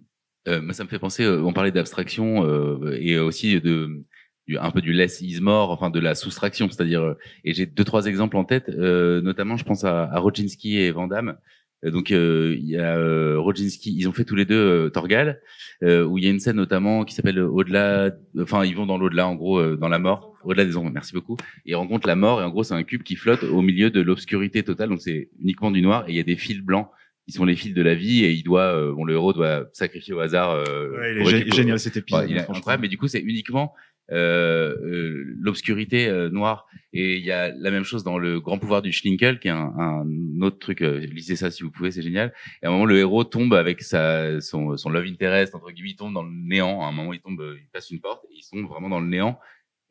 Euh, ça me fait penser, euh, on parlait d'abstraction euh, et aussi de du, un peu du less is more, enfin de la soustraction, c'est-à-dire et j'ai deux trois exemples en tête, notamment je pense à, à Rodzinski et Van Damme. Donc il y a Rodzinski, ils ont fait tous les deux Torgal, où il y a une scène notamment qui s'appelle au-delà, enfin ils vont dans l'au-delà en gros dans la mort au-delà des ombres, merci beaucoup. Et il rencontre la mort, et en gros, c'est un cube qui flotte au milieu de l'obscurité totale, donc c'est uniquement du noir, et il y a des fils blancs qui sont les fils de la vie, et il doit, euh, bon, le héros doit sacrifier au hasard. Euh, ouais, il est génial cet épisode. il est incroyable, mais du coup, c'est uniquement euh, euh l'obscurité euh, noire. Et il y a la même chose dans le Grand Pouvoir du Schlinkel, qui est un, un autre truc. Lisez ça si vous pouvez, c'est génial. Et à un moment, le héros tombe avec sa son, son love interest entre guillemets, il tombe dans le néant. À un moment, il tombe, il passe une porte, et ils sont vraiment dans le néant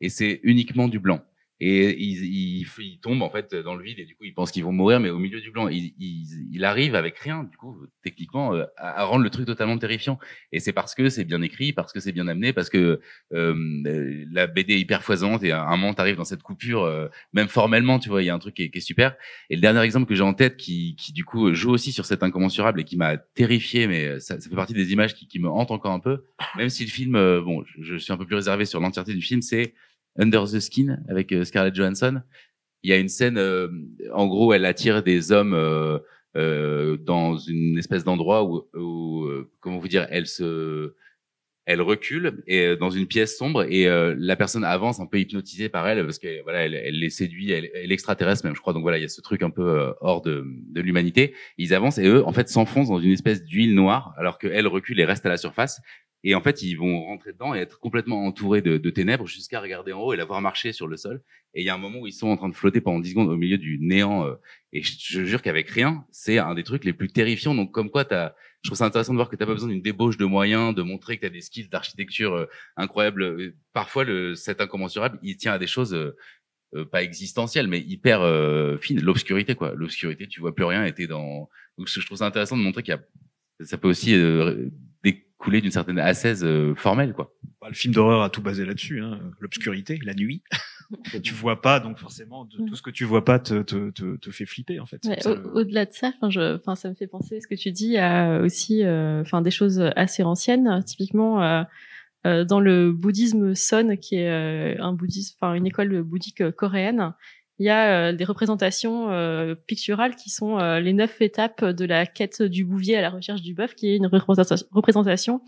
et c'est uniquement du blanc. Et ils, ils, tombent en fait dans le vide et du coup ils pensent qu'ils vont mourir, mais au milieu du blanc, il, il, il arrive avec rien, du coup techniquement euh, à, rendre le truc totalement terrifiant. Et c'est parce que c'est bien écrit, parce que c'est bien amené, parce que euh, la BD est hyper foisonnante et un moment t'arrives dans cette coupure, euh, même formellement, tu vois, il y a un truc qui est, qui est super. Et le dernier exemple que j'ai en tête, qui, qui du coup joue aussi sur cet incommensurable et qui m'a terrifié, mais ça, ça, fait partie des images qui, qui me hantent encore un peu, même si le film, euh, bon, je suis un peu plus réservé sur l'entièreté du film, c'est Under the Skin avec euh, Scarlett Johansson. Il y a une scène, euh, en gros, elle attire des hommes euh, dans une espèce d'endroit où, où comment vous dire, elle se, elle recule et dans une pièce sombre et la personne avance un peu hypnotisée par elle parce que voilà, elle, elle les séduit, elle, elle, est extraterrestre même, je crois. Donc voilà, il y a ce truc un peu hors de, de l'humanité. Ils avancent et eux, en fait, s'enfoncent dans une espèce d'huile noire alors qu'elle recule et reste à la surface. Et en fait, ils vont rentrer dedans et être complètement entourés de, de ténèbres jusqu'à regarder en haut et la voir marcher sur le sol. Et il y a un moment où ils sont en train de flotter pendant 10 secondes au milieu du néant. Euh, et je, je jure qu'avec rien, c'est un des trucs les plus terrifiants. Donc, comme quoi, as, je trouve ça intéressant de voir que t'as pas besoin d'une débauche de moyens, de montrer que tu as des skills d'architecture euh, incroyables. Euh, parfois, le, cet incommensurable, il tient à des choses euh, pas existentielles, mais hyper fines. L'obscurité, quoi. L'obscurité, tu vois plus rien. Et t'es dans. Donc, je trouve ça intéressant de montrer qu'il y a ça peut aussi découler d'une certaine assaise euh, formelle, quoi. Bah, le film d'horreur a tout basé là-dessus, hein. l'obscurité, la nuit. tu vois pas, donc forcément, de, tout ce que tu vois pas te, te, te, te fait flipper, en fait. Ouais, Au-delà de ça, enfin, je, enfin, ça me fait penser ce que tu dis à aussi, euh, enfin, des choses assez anciennes, typiquement. Euh, euh dans le bouddhisme Son, qui est un bouddhisme, enfin une école bouddhique coréenne, il y a euh, des représentations euh, picturales qui sont euh, les neuf étapes de la quête du bouvier à la recherche du bœuf, qui est une représentation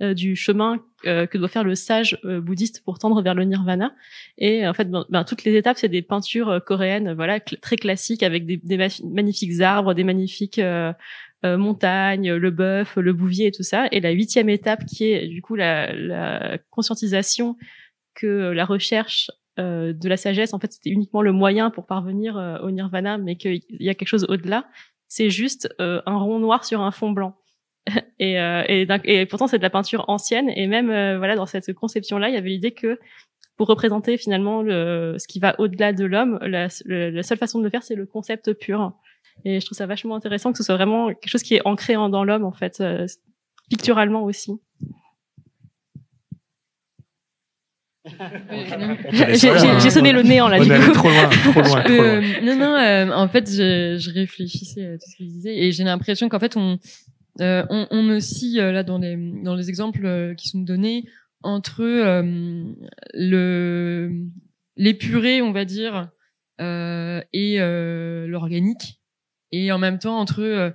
du chemin que doit faire le sage bouddhiste pour tendre vers le nirvana. Et en fait, ben, ben toutes les étapes, c'est des peintures coréennes, voilà, très classiques, avec des, des magnifiques arbres, des magnifiques montagnes, le bœuf, le bouvier et tout ça. Et la huitième étape, qui est du coup la, la conscientisation que la recherche euh, de la sagesse, en fait, c'était uniquement le moyen pour parvenir euh, au nirvana, mais qu'il y a quelque chose au-delà. C'est juste euh, un rond noir sur un fond blanc. et, euh, et, et, pourtant c'est de la peinture ancienne et même euh, voilà dans cette conception là il y avait l'idée que pour représenter finalement le, ce qui va au-delà de l'homme la, la, seule façon de le faire c'est le concept pur et je trouve ça vachement intéressant que ce soit vraiment quelque chose qui est ancré dans l'homme en fait picturalement aussi J'ai sonné le néant là. On trop loin, trop loin. Trop loin. non, non. Euh, en fait, je, je, réfléchissais à tout ce qu'il disait et j'ai l'impression qu'en fait, on, euh, on, on oscille euh, là dans les dans les exemples euh, qui sont donnés entre euh, le l'épuré, on va dire, euh, et l'organique, et en même temps entre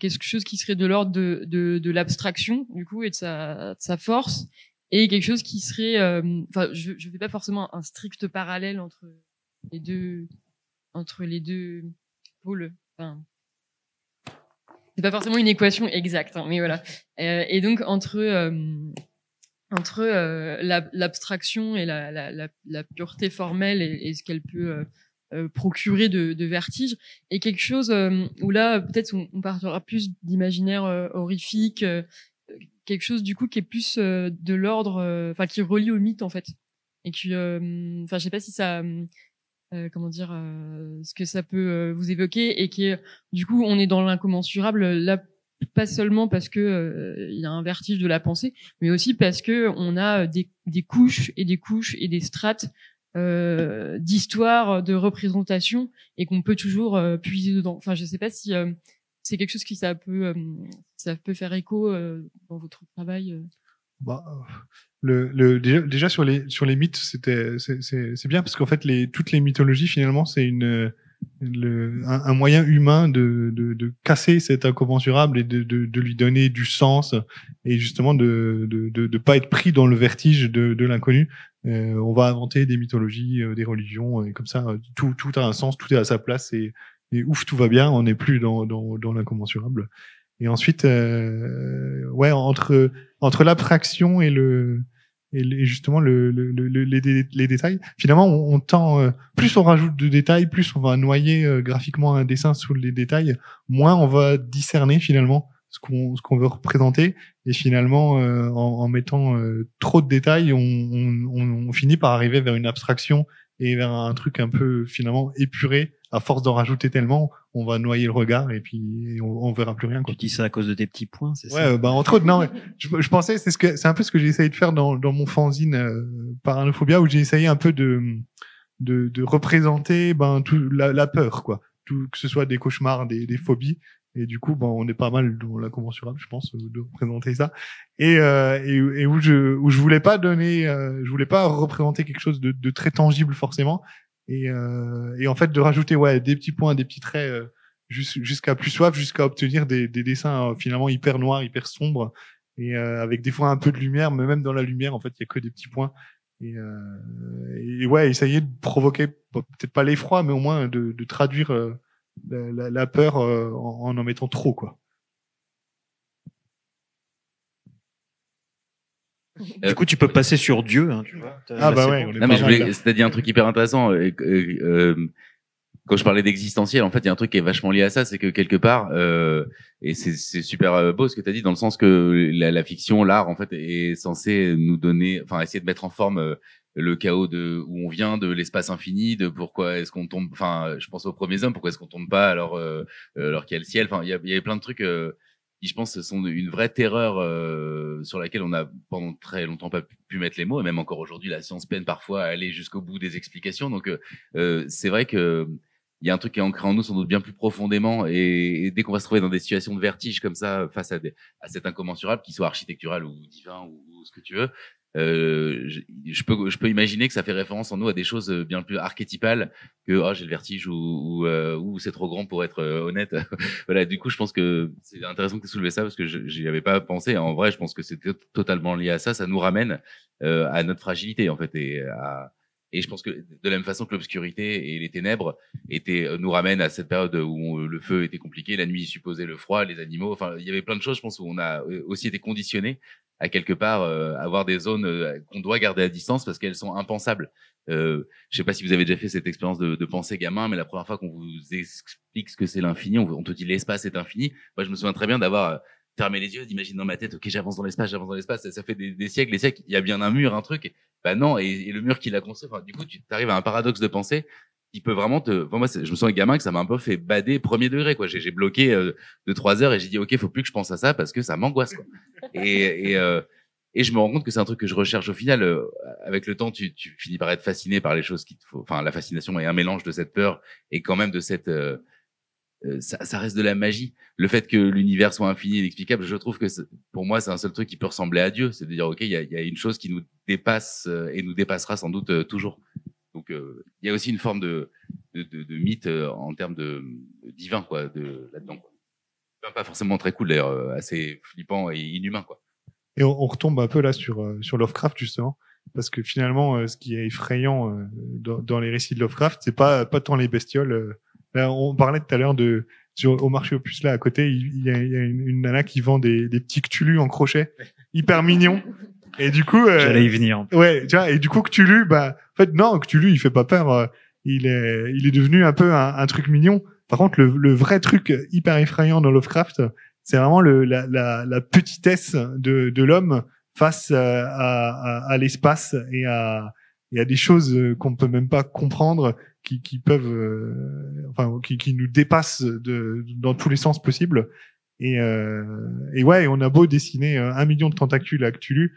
quelque chose qui serait de l'ordre de, de, de l'abstraction du coup et de sa, de sa force et quelque chose qui serait enfin je je fais pas forcément un strict parallèle entre les deux entre les deux pôles enfin c'est pas forcément une équation exacte, hein, mais voilà. Euh, et donc entre euh, entre euh, l'abstraction et la, pureté formelle et, ce qu'elle peut euh, procurer de, de, vertige, et quelque chose où là peut-être on, on, partira plus d'imaginaire horrifique, quelque chose du coup qui est plus de l'ordre, enfin qui relie au mythe en fait, et qui, enfin je sais pas si ça euh, comment dire, euh, ce que ça peut euh, vous évoquer et qui du coup, on est dans l'incommensurable là pas seulement parce que il y a un vertige de la pensée, mais aussi parce que on a des, des couches et des couches et des strates euh, d'histoire, de représentation, et qu'on peut toujours puiser dedans. Enfin, je sais pas si c'est quelque chose qui ça peut ça peut faire écho dans votre travail. Bah, le, le déjà, sur les sur les mythes, c'était c'est bien parce qu'en fait les toutes les mythologies finalement c'est une le, un, moyen humain de, de, de, casser cet incommensurable et de, de, lui donner du sens et justement de de pas être pris dans le vertige de, l'inconnu. Euh, on va inventer des mythologies, euh, des religions et comme ça tout tout a un sens, tout est à sa place et, et ouf tout va bien, on n'est plus dans dans, dans l'incommensurable. Et ensuite, euh, ouais, entre entre l'abstraction et le et justement le, le, le, les, détails. Finalement, on, tend euh, plus on rajoute de détails, plus on va noyer euh, graphiquement un dessin sous les détails, moins on va discerner finalement ce qu'on ce qu'on veut représenter. Et finalement, euh, en, en, mettant trop de détails, on, on, on, finit par arriver vers une abstraction et vers un truc un peu finalement épuré. À force d'en rajouter tellement, on va noyer le regard et puis on, on verra plus rien. Quoi. Tu dis ça à cause de tes petits points, c'est ouais, ça bah entre autres, non. je, je, pensais, c'est ce que c'est un peu ce que j'ai essayé de faire dans, dans mon fanzine euh, Paranophobia, où j'ai essayé un peu de de, de représenter ben tout la, la, peur, quoi. Tout, que ce soit des cauchemars, des, des phobies. Et du coup, ben, on est pas mal dans la conventionable, je pense, de représenter ça. Et, euh, et, et, où je où je voulais pas donner, euh, je voulais pas représenter quelque chose de, de très tangible forcément, et, euh, et en fait de rajouter ouais des petits points, des petits traits euh, jusqu'à plus soif, jusqu'à obtenir des, des dessins euh, finalement hyper noirs, hyper sombres et avec des fois un peu de lumière, mais même dans la lumière en fait il y a que des petits points. Et, et ouais, essayer de provoquer peut-être pas l'effroi, mais au moins de, de traduire la, la, la, peur en, en en mettant trop quoi. Du coup, tu peux passer sur Dieu, hein, tu vois. Ah bah ouais. Non, mais je voulais, c'est-à-dire un truc hyper intéressant. Euh, euh, quand je parlais d'existentiel, en fait, il y a un truc qui est vachement lié à ça, c'est que quelque part, euh, et c'est super euh, beau ce que tu as dit, dans le sens que la, la fiction, l'art, en fait, est censé nous donner, enfin, essayer de mettre en forme euh, le chaos de où on vient, de l'espace infini, de pourquoi est-ce qu'on tombe, enfin, je pense aux premiers hommes, pourquoi est-ce qu'on tombe pas alors, euh, alors qu'il y a le ciel, enfin, il y, a, il y avait plein de trucs je pense sont une vraie terreur euh, sur laquelle on a pendant très longtemps pas pu, mettre les mots et même encore aujourd'hui la science peine parfois à aller jusqu'au bout des explications. Donc euh, euh c'est vrai que il y a un truc qui est ancré en nous sans doute bien plus profondément et, dès qu'on va se trouver dans des situations de vertige comme ça face à, des, à cet incommensurable qui soit architectural ou divin ou, ou ce que tu veux euh, je, je, peux, je peux imaginer que ça fait référence en nous à des choses bien plus archétypales que oh, j'ai le vertige ou, ou, euh, ou c'est trop grand pour être euh, honnête. voilà, du coup, je pense que c'est intéressant que tu soulevé ça parce que j'y avais pas pensé. En vrai, je pense que c'est totalement lié à ça. Ça nous ramène euh, à notre fragilité en fait et à, et je pense que de la même façon que l'obscurité et les ténèbres étaient, nous ramènent à cette période où le feu était compliqué, la nuit supposait le froid, les animaux. Enfin, il y avait plein de choses, je pense, où on a aussi été conditionné à quelque part euh, avoir des zones euh, qu'on doit garder à distance parce qu'elles sont impensables. Euh, je sais pas si vous avez déjà fait cette expérience de, de pensée gamin, mais la première fois qu'on vous explique ce que c'est l'infini, on, on, te dit l'espace est infini. Moi, je me souviens très bien d'avoir fermer les yeux, d'imaginer dans ma tête, ok, j'avance dans l'espace, j'avance dans l'espace, ça, fait des, des, siècles, des siècles, il y a bien un mur, un truc. Bah non, et, le mur qui l'a construit. Enfin, du coup, tu arrives à un paradoxe de pensée qui peut vraiment te. Moi, je me sens un gamin que ça m'a un peu fait bader premier degré. J'ai bloqué euh, de trois heures et j'ai dit, ok, faut plus que je pense à ça parce que ça m'angoisse, euh, et je me rends compte que c'est un truc que je recherche au final. Euh, avec le temps, tu, finis par être fasciné par les choses qui te faut. Enfin, la fascination est un mélange de cette peur et quand même de cette euh, ça, reste de la magie. Le fait que l'univers soit infini inexplicable, je trouve que pour moi, c'est un seul truc qui peut ressembler à Dieu. C'est de dire, OK, il y a, une chose qui nous dépasse et nous dépassera sans doute toujours. Donc, il y a aussi une forme de, de, de, de mythe en termes de, divin, quoi, de, là-dedans. Pas forcément très cool, d'ailleurs, assez flippant et inhumain, quoi. Et on, on, retombe un peu là sur, sur Lovecraft, justement. Parce que finalement, ce qui est effrayant dans, dans, les récits de Lovecraft, c'est pas, pas tant les bestioles on parlait tout à l'heure de sur, au marché opus là à côté, il y a, il y a une, une, nana qui vend des, des petits Cthulhu en crochet, hyper mignons. Et du coup, euh, j'allais y venir. Ouais, tu vois. Et du coup, Cthulhu, bah, en fait, non, Cthulhu, il fait pas peur. Euh, il est, il est devenu un peu un, un truc mignon. Par contre, le, le, vrai truc hyper effrayant dans Lovecraft, c'est vraiment le, la, la, la, petitesse de, de l'homme face à, à, à l'espace et à, et à des choses qu'on peut même pas comprendre qui, qui peuvent, euh, enfin, qui, qui, nous dépassent de, dans tous les sens possibles. Et, euh, et ouais, on a beau dessiner euh, un million de tentacules à Cthulhu,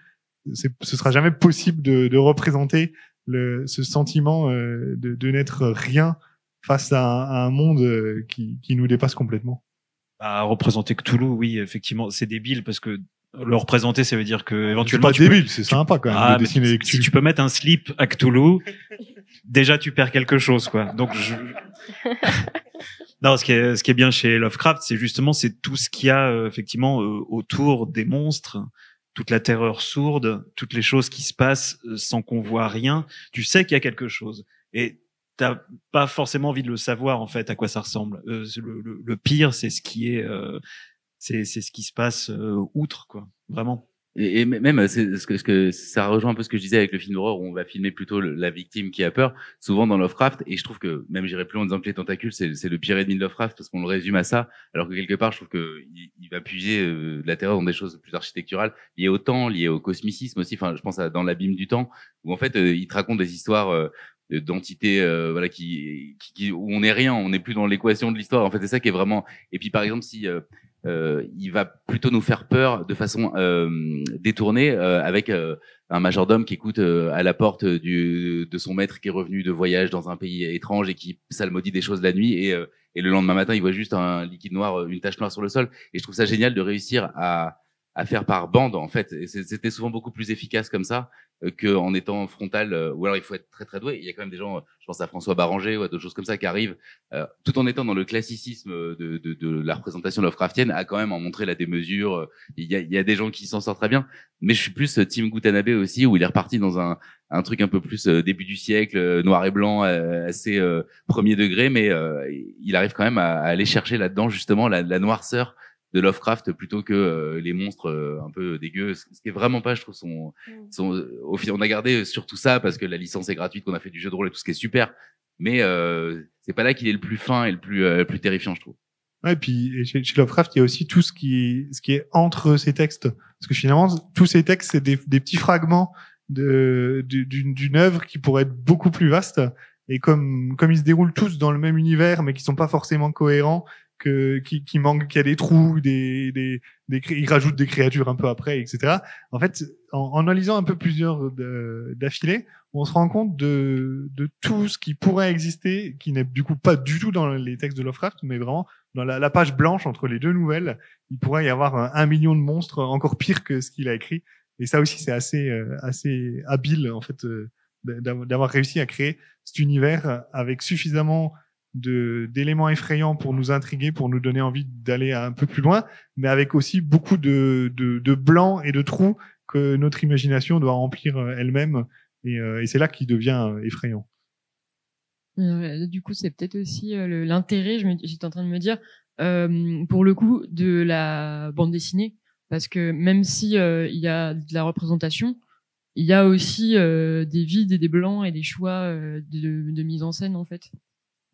ce sera jamais possible de, de représenter le, ce sentiment euh, de, de n'être rien face à un, à un monde qui, qui, nous dépasse complètement. À représenter Cthulhu, oui, effectivement, c'est débile parce que le représenter, ça veut dire que éventuellement. C'est pas débile, c'est sympa quand même ah, de dessiner Cthulhu. Si tu peux mettre un slip à Cthulhu, déjà tu perds quelque chose, quoi. Donc je... non, ce qui est ce qui est bien chez Lovecraft, c'est justement c'est tout ce qu'il y a euh, effectivement euh, autour des monstres, toute la terreur sourde, toutes les choses qui se passent euh, sans qu'on voit rien. Tu sais qu'il y a quelque chose et t'as pas forcément envie de le savoir en fait à quoi ça ressemble. Le, le, pire, c'est ce qui est c'est c'est ce qui se passe outre quoi, vraiment. Et, même, c'est ce que, ce que ça rejoint un peu ce que je disais avec le film d'horreur où on va filmer plutôt la victime qui a peur, souvent dans Lovecraft. Et je trouve que même j'irais plus loin en disant que les tentacules, c'est le pire ennemi de Lovecraft parce qu'on le résume à ça, alors que quelque part, je trouve que il, va puiser euh, la terreur dans des choses plus architecturales, liées au temps, liées au cosmicisme aussi. Enfin, je pense à dans l'abîme du temps, où en fait, euh, il te raconte des histoires. Euh, d'entités voilà qui, où on n'est rien on n'est plus dans l'équation de l'histoire en fait c'est ça qui est vraiment et puis par exemple si euh, il va plutôt nous faire peur de façon euh, détournée euh, avec euh, un majordome qui écoute euh, à la porte du, de son maître qui est revenu de voyage dans un pays étrange et qui psalmodie des choses la nuit et, et le lendemain matin il voit juste un liquide noir, une tache noire sur le sol. Et je trouve ça génial de réussir à à faire par bande en fait. C'était souvent beaucoup plus efficace comme ça euh, qu'en étant frontal. Euh, ou alors il faut être très très doué. Il y a quand même des gens, je pense à François Barranger ou à d'autres choses comme ça qui arrivent, euh, tout en étant dans le classicisme de, de, de, la représentation Lovecraftienne, à quand même en montrer la démesure. Il y a, il y a des gens qui s'en sortent très bien. Mais je suis plus Tim Gutanabe aussi, où il est reparti dans un, un truc un peu plus début du siècle, noir et blanc, assez premier degré, mais il arrive quand même à, aller chercher là-dedans justement la, la noirceur de Lovecraft plutôt que euh, les monstres euh, un peu dégueux. Ce qui est vraiment pas je trouve son, mm. son au on a gardé surtout ça parce que la licence est gratuite qu'on a fait du jeu de rôle et tout ce qui est super. Mais euh, c'est pas là qu'il est le plus fin et le plus euh, plus terrifiant je trouve. Ouais et puis chez, Lovecraft il y a aussi tout ce qui ce qui est entre ces textes. Parce que finalement tous ces textes c'est des, des petits fragments de d'une d'une œuvre qui pourrait être beaucoup plus vaste. Et comme comme ils se déroulent tous dans le même univers mais qui sont pas forcément cohérents que, qui, qui manque, qu'il y a des trous, des, des, des, ils rajoutent des créatures un peu après, etc. En fait, en, en analysant un peu plusieurs d'affilée, on se rend compte de, de tout ce qui pourrait exister, qui n'est du coup pas du tout dans les textes de Lovecraft, mais vraiment dans la, la page blanche entre les deux nouvelles, il pourrait y avoir un, million de monstres encore pire que ce qu'il a écrit. Et ça aussi, c'est assez, euh, assez habile en fait euh, d'avoir réussi à créer cet univers avec suffisamment d'éléments effrayants pour nous intriguer, pour nous donner envie d'aller un peu plus loin, mais avec aussi beaucoup de, blancs et de trous que notre imagination doit remplir euh, elle-même, et, euh, et c'est là qu'il devient euh, effrayant. du coup, c'est peut-être aussi l'intérêt, j'étais en train de me dire, pour le coup, de la bande dessinée, parce que même si il y a de la représentation, il y a aussi des vides et des blancs et des choix de mise en scène en fait.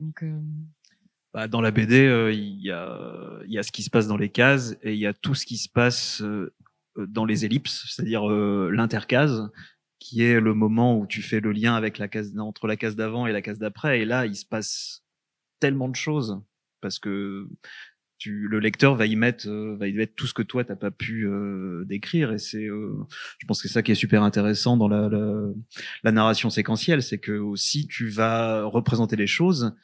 Euh, bah, dans la BD, euh, il y, a, ce qui se passe dans les cases et il y a tout ce qui se passe euh, dans les ellipses, c'est-à-dire l'intercase, qui est le moment où tu fais le lien entre la case d'avant et la case d'après. Et là, il se passe tellement de choses parce que tu, le lecteur va y mettre, va y mettre tout ce que toi t'as pas pu décrire. Et c'est, je pense que c'est ça qui est super intéressant dans la, la, la narration séquentielle, c'est que aussi tu vas représenter les choses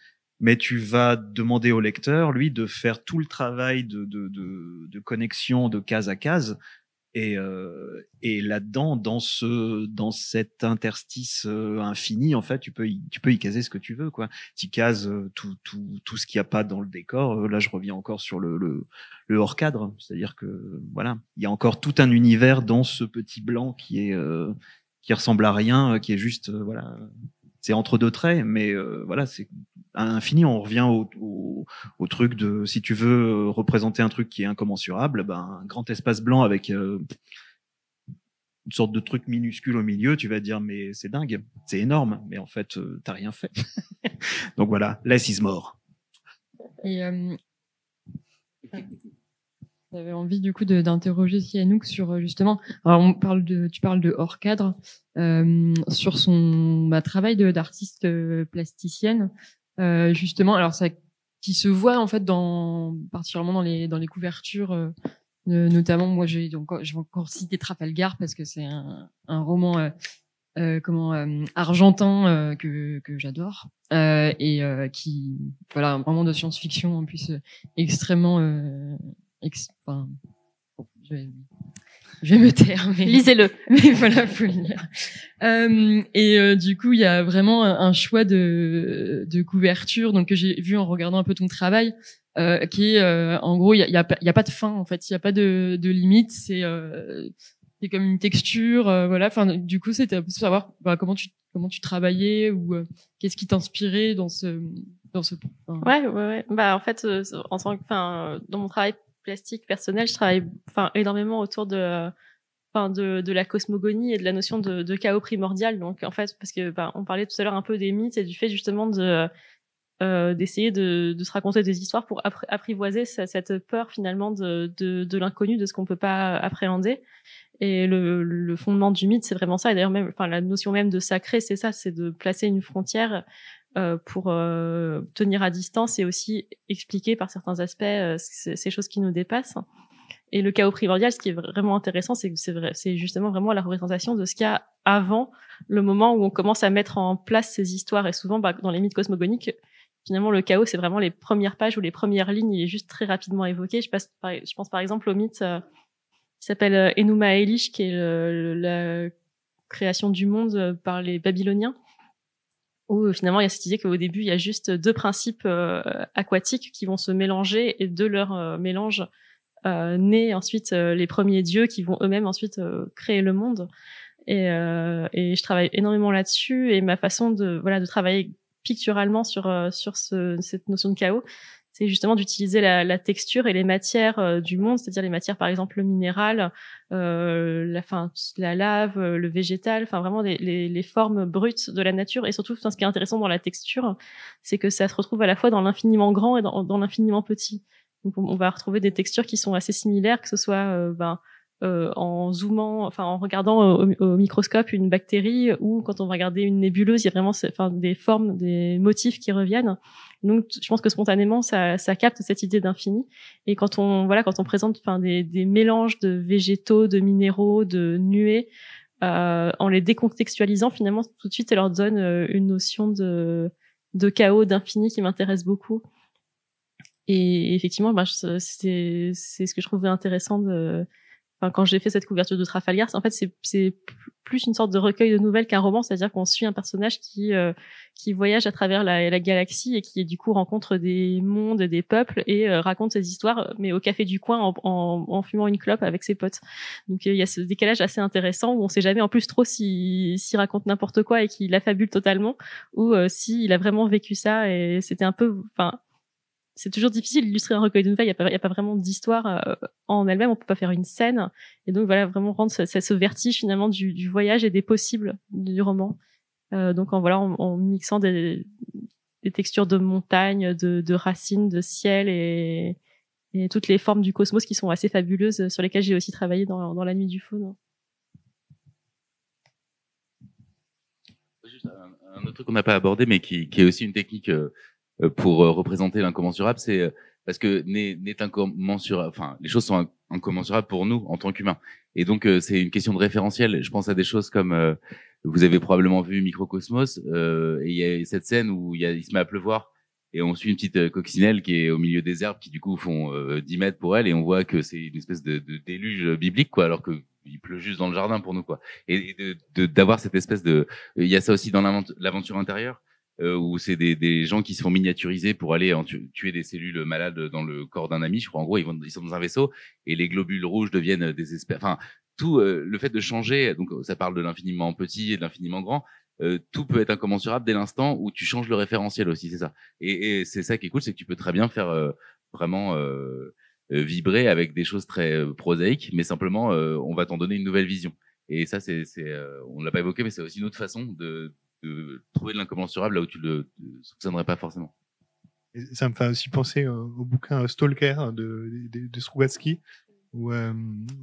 mais tu vas demander au lecteur, lui, de faire tout le travail de, de, de, de connexion de case à case. Et, euh, et là-dedans, dans ce, dans cet interstice euh, infini, en fait, tu peux, y, tu peux y caser ce que tu veux, quoi. Tu cases euh, tout, tout, tout ce qu'il n'y a pas dans le décor. Euh, là, je reviens encore sur le, le, le hors cadre, c'est-à-dire que voilà, il y a encore tout un univers dans ce petit blanc qui est, euh, qui ressemble à rien, qui est juste, voilà, c'est entre deux traits, mais euh, voilà, c'est à l'infini. On revient au, au, au, truc de si tu veux représenter un truc qui est incommensurable, ben un grand espace blanc avec euh, une sorte de truc minuscule au milieu, tu vas dire mais c'est dingue, c'est énorme, mais en fait euh, t'as rien fait. Donc voilà, less is more. Euh, j'avais envie du coup d'interroger Sianouk sur euh, justement. Alors on parle de, tu parles de hors cadre euh, sur son bah, travail d'artiste euh, plasticienne. Euh, justement, alors ça qui se voit en fait dans particulièrement dans les dans les couvertures. Euh, notamment, moi, j'ai donc je vais encore citer Trafalgar parce que c'est un, un roman euh, comment argentin que que j'adore et qui voilà vraiment de science-fiction en plus extrêmement enfin, bon, je, vais, je, vais, me taire. Mais, Lisez-le. Mais voilà, faut le lire. Euh, et euh, du coup, il y a vraiment un choix de, de couverture, donc que j'ai vu en regardant un peu ton travail, euh, qui est, euh, en gros, il y a, y, a, y a, pas de fin en fait, il y a pas de, de limite, c'est euh, c'est comme une texture, euh, voilà. Enfin, du coup, c'était un peu savoir bah, comment tu comment tu travaillais ou qu'est-ce qui t'inspirait dans ce dans ce. Enfin... Ouais, ouais, ouais. Bah en fait, en tant que, enfin, dans mon travail plastique personnel, je travaille enfin énormément autour de enfin de, de la cosmogonie et de la notion de, de chaos primordial. Donc en fait, parce que bah, on parlait tout à l'heure un peu des mythes et du fait justement de euh, d'essayer de, de, se raconter des histoires pour apprivoiser cette peur finalement de, de, de l'inconnu, de ce qu'on peut pas appréhender. Et le, le fondement du mythe, c'est vraiment ça. Et d'ailleurs même, enfin la notion même de sacré, c'est ça, c'est de placer une frontière euh, pour euh, tenir à distance et aussi expliquer par certains aspects euh, ces choses qui nous dépassent. Et le chaos primordial, ce qui est vraiment intéressant, c'est que c'est justement vraiment la représentation de ce qu'il y a avant le moment où on commence à mettre en place ces histoires. Et souvent, bah, dans les mythes cosmogoniques, finalement, le chaos, c'est vraiment les premières pages ou les premières lignes. Il est juste très rapidement évoqué. Je, passe je pense par exemple au mythe euh, qui s'appelle Enuma Elish, qui est le, la création du monde par les Babyloniens où euh, finalement il y a cette idée qu'au début il y a juste deux principes euh, aquatiques qui vont se mélanger et de leur euh, mélange euh, naît ensuite les premiers dieux qui vont eux-mêmes ensuite créer le monde. Et, et je travaille énormément là-dessus et ma façon de voilà de travailler picturalement sur sur ce, cette notion de chaos c'est justement d'utiliser la, la, texture et les matières euh, du monde, c'est-à-dire les matières par exemple le minéral, euh, la, fin, la lave, euh, le végétal, enfin vraiment les, les, les, formes brutes de la nature. Et surtout, ce qui est intéressant dans la texture, c'est que ça se retrouve à la fois dans l'infiniment grand et dans, dans l'infiniment petit. Donc on, va retrouver des textures qui sont assez similaires, que ce soit euh, ben, euh, en zoomant, enfin en regardant au, microscope une bactérie ou quand on va regarder une nébuleuse, il y a vraiment enfin, des formes, des motifs qui reviennent. Donc, je pense que spontanément, ça, ça capte cette idée d'infini. Et quand on, voilà, quand on présente, enfin, des, des mélanges de végétaux, de minéraux, de nuées, euh, en les décontextualisant, finalement, tout de suite, ça leur donne euh, une notion de, de chaos, d'infini qui m'intéresse beaucoup. Et effectivement, c'est, c'est ce que je trouvais intéressant de, quand j'ai fait cette couverture de Trafalgar, en fait, c'est plus une sorte de recueil de nouvelles qu'un roman, c'est-à-dire qu'on suit un personnage qui euh, qui voyage à travers la, la, galaxie et qui du coup rencontre des mondes, des peuples et euh, raconte ses histoires, mais au café du coin en, en, fumant une clope avec ses potes. Donc il y a ce décalage assez intéressant où on sait jamais en plus trop s'il si, raconte n'importe quoi et qu'il affabule totalement ou euh, s'il a vraiment vécu ça et c'était un peu, enfin c'est toujours difficile d'illustrer un recueil de nouvelles. Il n'y a, pas vraiment d'histoire euh, en elle-même. On peut pas faire une scène. Et donc voilà, vraiment rendre ce, vertige finalement du, voyage et des possibles du roman. Euh, donc en voilà, en, mixant des, textures de montagne, de, racines, de ciel et, toutes les formes du cosmos qui sont assez fabuleuses, sur lesquelles j'ai aussi travaillé dans, la nuit du faune. Juste un, autre truc qu'on n'a pas abordé, mais qui, est aussi une technique euh, pour euh, représenter l'incommensurable, c'est euh, parce que n'est incommensurable. Enfin, les choses sont incommensurables pour nous en tant qu'humains. Et donc, euh, c'est une question de référentiel. Je pense à des choses comme euh, vous avez probablement vu Microcosmos. Euh, et il y a cette scène où il, se met à pleuvoir et on suit une petite euh, coccinelle qui est au milieu des herbes qui du coup font euh, 10 mètres pour elle et on voit que c'est une espèce de, de déluge biblique quoi alors que il pleut juste dans le jardin pour nous quoi et, et de d'avoir cette espèce de il y a ça aussi dans l'aventure intérieure euh, où c'est des, des gens qui se font miniaturiser pour aller en tu- tuer des cellules malades dans le corps d'un ami je crois en gros ils vont ils sont dans un vaisseau et les globules rouges deviennent des espèces enfin tout euh, le fait de changer donc ça parle de l'infiniment petit et de l'infiniment grand euh, tout peut être incommensurable dès l'instant où tu changes le référentiel aussi, c'est ça. Et, et c'est ça qui est cool, c'est que tu peux très bien faire euh, vraiment euh, euh, vibrer avec des choses très euh, prosaïques, mais simplement euh, on va t'en donner une nouvelle vision. Et ça, c'est, euh, on l'a pas évoqué, mais c'est aussi une autre façon de, trouver de l'incommensurable là où tu le le soupçonnerais pas forcément. Et ça me fait aussi penser euh, au bouquin Stalker de, de, de Strugatsky, où, euh,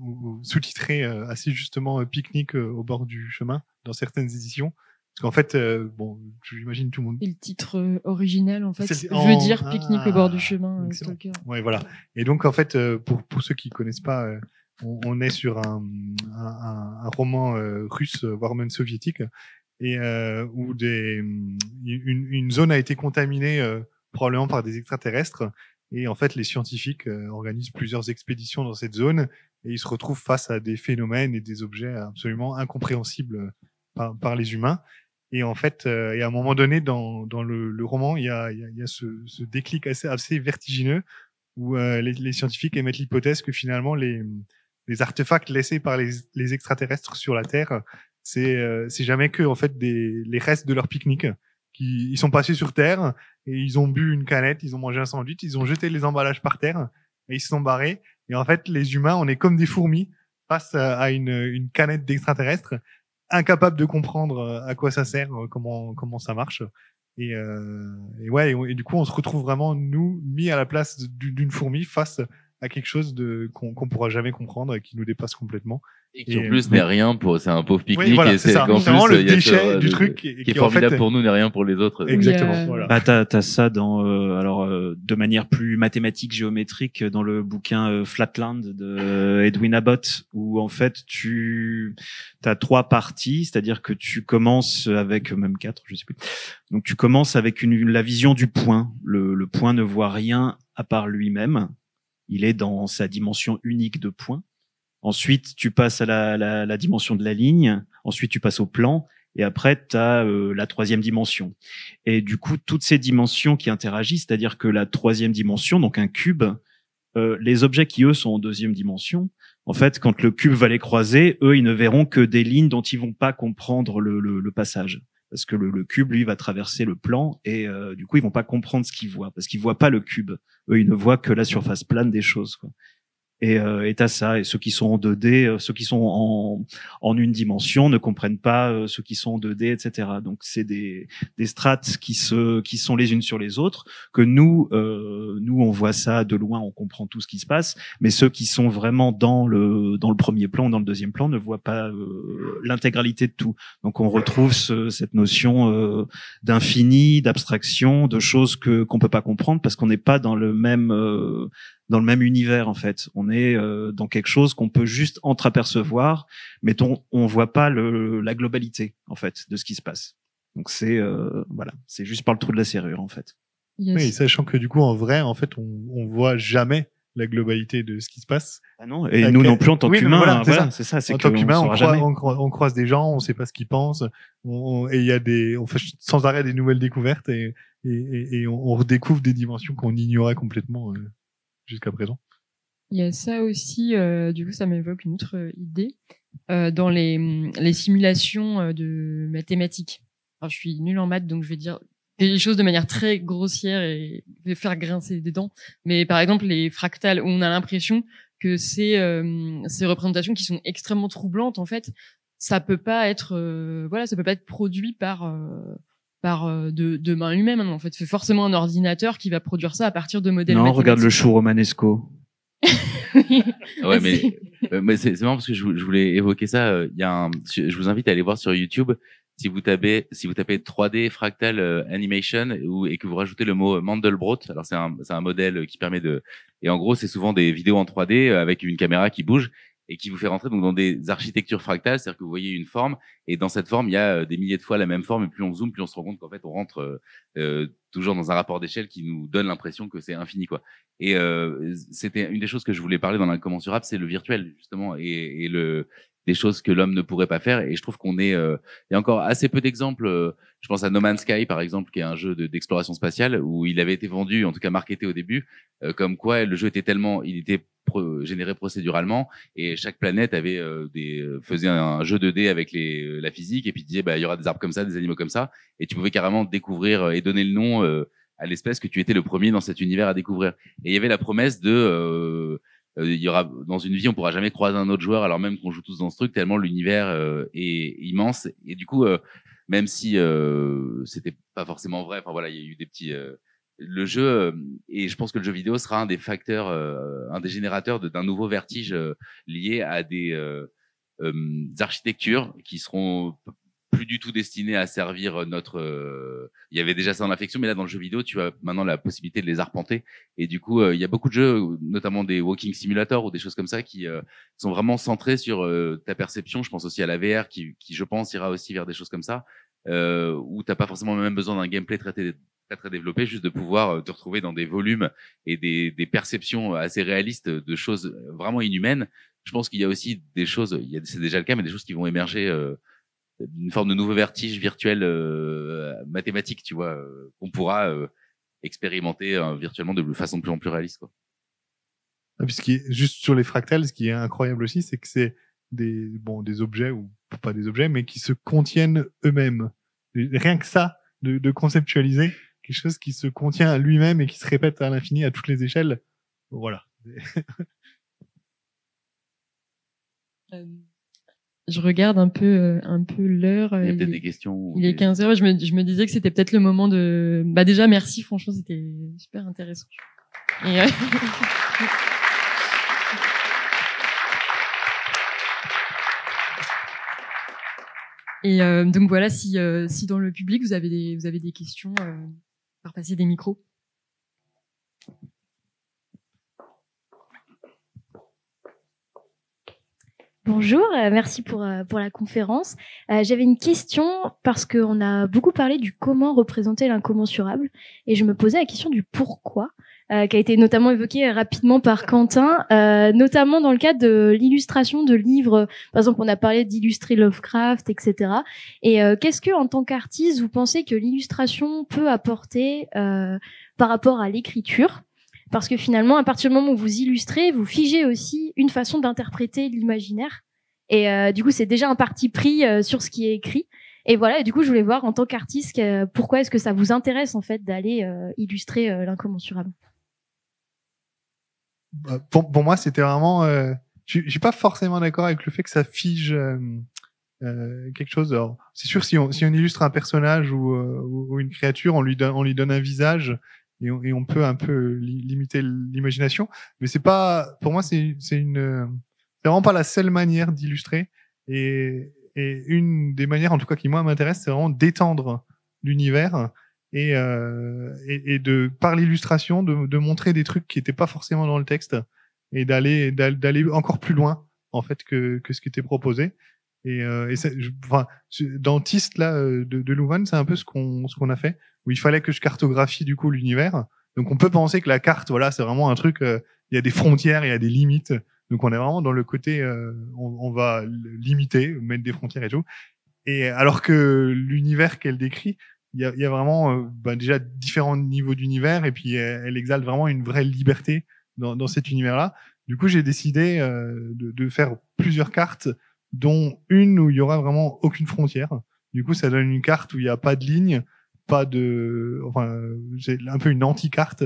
où- sous-titré euh, assez justement euh, Pique-nique euh, au bord du chemin dans certaines éditions. Parce qu'en fait, euh, bon, j'imagine tout le monde. Et le titre euh, original, en fait, veut en- dire pique-nique au bord du chemin, euh. Ouais, voilà. Et donc, en fait, euh, pour, pour ceux qui connaissent pas, euh, on, on est sur un, un, un- un roman euh, russe, euh, voire même soviétique, et euh, où des, une, une zone a été contaminée euh, probablement par des extraterrestres. Et en fait, les scientifiques euh, organisent plusieurs expéditions dans cette zone et ils se retrouvent face à des phénomènes et des objets absolument incompréhensibles euh, par, par les humains. Et en fait, euh, et à un moment donné dans, dans le, le roman, il y a, il y a, ce, ce déclic assez, assez vertigineux où euh, les, les scientifiques émettent l'hypothèse que finalement les, les artefacts laissés par les, les extraterrestres sur la Terre, c'est euh, c'est jamais que en fait des les restes de leur pique-nique. Qui, ils sont passés sur Terre et ils ont bu une canette, ils ont mangé un sandwich, ils ont jeté les emballages par terre et ils se sont barrés. Et en fait, les humains, on est comme des fourmis face à une, une canette d'extraterrestres, incapables de comprendre euh, à quoi ça sert, euh, comment comment ça marche. Et, euh, et ouais, et, du coup, on se retrouve vraiment nous mis à la place du- d'une fourmi face à quelque chose de qu'on qu'on pourra jamais comprendre et qui nous dépasse complètement. Et qui en plus euh, n'est rien pour, c'est un pauvre pique-nique Oui, voilà, et c'est vraiment plus le il y a ce- déchet le- du truc et, qui est qui, en fait, formidable pour nous n'est rien pour les autres. Exactement. Il y a- Voilà. Bah, t'as, t'as ça dans, euh, alors, euh, de manière plus mathématique, géométrique, dans le bouquin euh, Flatland de euh, Edwin Abbott, où en fait tu as trois parties, c'est-à-dire que tu commences avec même quatre, je sais plus. Donc tu commences avec une, la vision du point. Le, le point ne voit rien à part lui-même. Il est dans sa dimension unique de point. Ensuite, tu passes à la, la, la dimension de la ligne. Ensuite, tu passes au plan. Et après, tu as la troisième dimension. Et du coup, toutes ces dimensions qui interagissent, c'est-à-dire que la troisième dimension, donc un cube, euh, les objets qui, eux, sont en deuxième dimension, en fait, quand le cube va les croiser, eux, ils ne verront que des lignes dont ils vont pas comprendre le, le, le passage. Parce que le, le cube, lui, va traverser le plan et euh, du coup, ils vont pas comprendre ce qu'ils voient parce qu'ils voient pas le cube. Eux, ils ne voient que la surface plane des choses. Et euh, et ça. Et ceux qui sont en 2D, euh, ceux qui sont en, en une dimension ne comprennent pas euh, ceux qui sont en 2D, etc. Donc c'est des, des strates qui se qui sont les unes sur les autres. Que nous euh, nous on voit ça de loin, on comprend tout ce qui se passe. Mais ceux qui sont vraiment dans le dans le premier plan, dans le deuxième plan, ne voient pas euh, l'intégralité de tout. Donc on retrouve ce, cette notion euh, d'infini, d'abstraction, de choses que qu'on peut pas comprendre parce qu'on n'est pas dans le même euh, dans le même univers en fait. On est euh, dans quelque chose qu'on peut juste entreapercevoir, mais dont on voit pas le, la globalité en fait de ce qui se passe. Donc c'est euh, voilà, c'est juste par le trou de la serrure en fait. Yes. Oui, sachant que du coup, en vrai, en fait, on, on voit jamais la globalité de ce qui se passe. Ah non, et nous non plus en tant Oui, qu'humains, voilà, hein, c'est voilà, ça. En tant qu'humain, on, croise- on, on des gens, on sait pas ce qu'ils pensent, on, on- et il y a des, on fait sans arrêt des nouvelles découvertes et, et, et, et on, on redécouvre des dimensions qu'on ignorait complètement euh, jusqu'à présent. Il y a ça aussi, euh, du coup, ça m'évoque une autre euh, idée. Euh, dans les, hum, les simulations de mathématiques. Je suis nulle en maths, donc je vais dire des choses de manière très grossière et vais faire grincer des dents. Mais par exemple, les fractales, où on a l'impression que ces, ces représentations qui sont extrêmement troublantes, en fait, ça peut pas être, voilà, ça peut pas être produit par, par euh, de, de main humaine. En fait, c'est forcément un ordinateur qui va produire ça à partir de modèles. Non, regarde le show romanesco. Ouais, mais, euh, mais c'est c'est marrant parce que je, vou- je voulais évoquer ça. euh, Il y a un, je vous invite à aller voir sur YouTube. Si vous tapez, si vous tapez 3D fractal euh, animation ou, et que vous rajoutez le mot Mandelbrot, alors c'est un, c'est un modèle qui permet de, et en gros c'est souvent des vidéos en 3D euh, avec une caméra qui bouge et qui vous fait rentrer donc dans des architectures fractales, c'est-à-dire que vous voyez une forme et dans cette forme il y a euh, des milliers de fois la même forme et plus on zoome, plus on se rend compte qu'en fait on rentre euh, euh, toujours dans un rapport d'échelle qui nous donne l'impression que c'est infini quoi. Et euh, c'était une des choses que je voulais parler dans l'incommensurable, c'est le virtuel justement et, et le des choses que l'homme ne pourrait pas faire. Et je trouve qu'on est, euh, il y a encore assez peu d'exemples. euh, je pense à No Man's Sky par exemple, qui est un jeu de- d'exploration spatiale où il avait été vendu, en tout cas marketé au début, euh, comme quoi le jeu était tellement, il était pro- généré procéduralement et chaque planète avait euh, des euh, faisait un jeu 2D avec les euh, la physique et puis disait bah il y aura des arbres comme ça, des animaux comme ça et tu pouvais carrément découvrir et donner le nom à l'espèce que tu étais le premier dans cet univers à découvrir. Et il y avait la promesse de il y aura dans une vie on pourra jamais croiser un autre joueur alors même qu'on joue tous dans ce truc tellement l'univers euh, est immense. Et du coup euh, même si euh, c'était pas forcément vrai enfin voilà il y a eu des petits euh, le jeu euh, et je pense que le jeu vidéo sera un des facteurs euh, un des générateurs d'un nouveau vertige euh, lié à des euh, euh, architectures qui seront plus du tout destinées à servir notre euh, il y avait déjà ça dans la fiction mais là dans le jeu vidéo tu as maintenant la possibilité de les arpenter et du coup, euh, il y a beaucoup de jeux, notamment des walking simulators ou des choses comme ça, qui euh, sont vraiment centrés sur euh, ta perception. Je pense aussi à la VR, qui, qui je pense ira aussi vers des choses comme ça, euh, où t'as pas forcément même besoin d'un gameplay très, très très développé, juste de pouvoir euh, te retrouver dans des volumes et des, des perceptions assez réalistes de choses vraiment inhumaines. Je pense qu'il y a aussi des choses, il y a c'est déjà le cas, mais des choses qui vont émerger. D'une forme de nouveau vertige virtuel euh, mathématique, tu vois, euh, qu'on pourra euh, expérimenter euh, virtuellement de façon de plus en plus réaliste. Quoi. Ah, puis ce qui est, juste sur les fractales, ce qui est incroyable aussi, c'est que c'est des, bon, des objets, ou pas des objets, mais qui se contiennent eux-mêmes. Rien que ça, de, de conceptualiser quelque chose qui se contient à lui-même et qui se répète à l'infini à toutes les échelles. Voilà. Euh, Je regarde un peu, euh, un peu l'heure. Il y a euh, peut-être des questions. Il est des- 15 heures. Je me, je me disais que c'était peut-être le moment de. Bah déjà, merci. Franchement, c'était super intéressant. Et, euh, Et euh, donc voilà, si, euh, si dans le public vous avez des, vous avez des questions, euh, par passer des micros. Bonjour, euh, merci pour, euh, pour la conférence. Euh, J'avais une question parce qu'on a beaucoup parlé du comment représenter l'incommensurable et je me posais la question du pourquoi, euh, qui a été notamment évoqué rapidement par Quentin, euh, notamment dans le cadre de l'illustration de livres. Par exemple, on a parlé d'illustrer Lovecraft, etc. Et euh, qu'est-ce que, en tant qu'artiste, vous pensez que l'illustration peut apporter euh, par rapport à l'écriture? Parce que finalement, à partir du moment où vous illustrez, vous figez aussi une façon d'interpréter l'imaginaire. Et euh, du coup, c'est déjà un parti pris euh, sur ce qui est écrit. Et voilà, et du coup, je voulais voir en tant qu'artiste, que- pourquoi est-ce que ça vous intéresse en fait d'aller euh, illustrer euh, l'incommensurable? Bah, pour, moi, c'était vraiment. Euh, je suis pas forcément d'accord avec le fait que ça fige euh, euh, quelque chose. C'est sûr, si on, illustre un personnage ou, euh, une créature, on lui donne un visage et on, et on peut un peu li- limiter l'imagination. Mais c'est pas, pour moi, c'est une, c'est vraiment pas la seule manière d'illustrer. Et, et une des manières, en tout cas, qui moi m'intéresse, c'est vraiment d'étendre l'univers et, euh, et, et de par l'illustration de, de montrer des trucs qui étaient pas forcément dans le texte et d'aller d'al- d'aller encore plus loin en fait que, que ce qui était proposé et, euh, et ça, enfin dans là euh, de, de Louvain c'est un peu ce qu'on ce qu'on a fait où il fallait que je cartographie du coup l'univers donc on peut penser que la carte voilà c'est vraiment un truc euh, il y a des frontières il y a des limites donc on est vraiment dans le côté euh, on, va limiter mettre des frontières et tout et alors que l'univers qu'elle décrit il y a, vraiment euh, bah, déjà différents niveaux d'univers et puis elle, exalte vraiment une vraie liberté dans, cet univers-là. Du coup, j'ai décidé de, de faire plusieurs cartes, dont une où il y aura vraiment aucune frontière. Du coup, ça donne une carte où il n'y a pas de ligne, pas de, enfin, j'ai un peu une anti-carte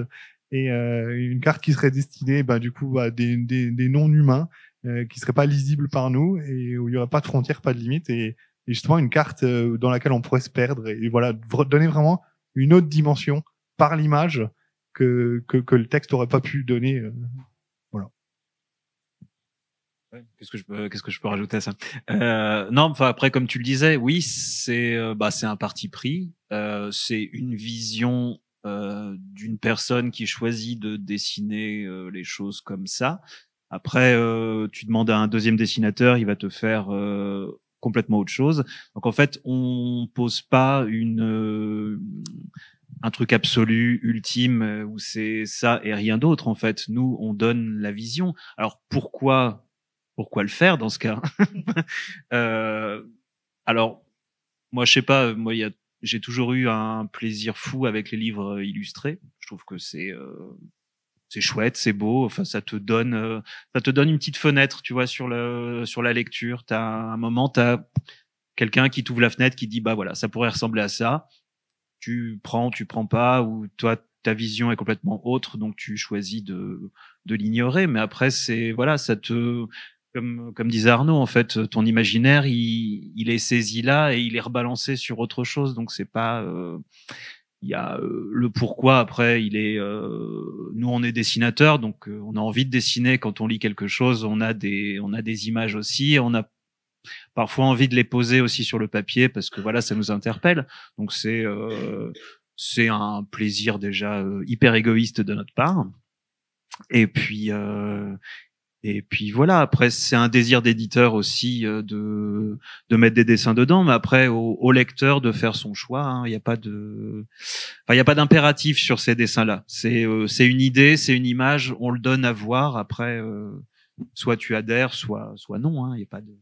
et euh, une carte qui serait destinée, bah, du coup, à des, des, des non-humains euh, qui seraient pas lisibles par nous et où il y aura pas de frontières, pas de limites et et justement une carte euh, dans laquelle on pourrait se perdre et, voilà donner vraiment une autre dimension par l'image que, que que le texte aurait pas pu donner. euh. Ouais, Qu'est-ce que je peux, qu'est-ce que je peux rajouter à ça? Euh, Non, enfin après, comme tu le disais, oui, c'est, euh, bah, c'est un parti pris. Euh, c'est une vision euh, d'une personne qui choisit de dessiner euh, les choses comme ça. Après, tu demandes à un deuxième dessinateur, il va te faire complètement autre chose. Donc en fait, on pose pas une un truc absolu, ultime, où c'est ça et rien d'autre. En fait, nous, on donne la vision. Alors pourquoi pourquoi le faire dans ce cas? Euh, Alors, moi, je sais pas. Moi, il y a, j'ai toujours eu un plaisir fou avec les livres euh, illustrés. Je trouve que c'est euh, c'est chouette, c'est beau. Enfin, ça te donne euh, ça te donne une petite fenêtre, tu vois, sur le sur la lecture. T'as un moment, t'as quelqu'un qui t'ouvre la fenêtre, qui dit bah voilà, ça pourrait ressembler à ça. Tu prends, tu prends pas, ou toi ta vision est complètement autre, donc tu choisis de de l'ignorer. Mais après, c'est voilà, ça te comme, comme disait Arnaud, en fait, ton imaginaire, il, il est saisi là et il est rebalancé sur autre chose. Donc c'est pas, euh, il y a euh, le pourquoi. Après, il est, euh, nous on est dessinateurs, donc euh, on a envie de dessiner quand on lit quelque chose. On a des, on a des images aussi. On a parfois envie de les poser aussi sur le papier parce que voilà, ça nous interpelle. Donc c'est, euh, c'est un plaisir déjà euh, hyper égoïste de notre part. Et puis, euh, et puis voilà, après c'est un désir d'éditeur aussi euh, de de mettre des dessins dedans, mais après au, au lecteur de faire son choix. hein. Il n'y a pas de, enfin y a pas d'impératif sur ces dessins-là. C'est euh, c'est une idée, c'est une image, on le donne à voir. Après, euh, soit tu adhères, soit soit non. hein. Il y a pas de.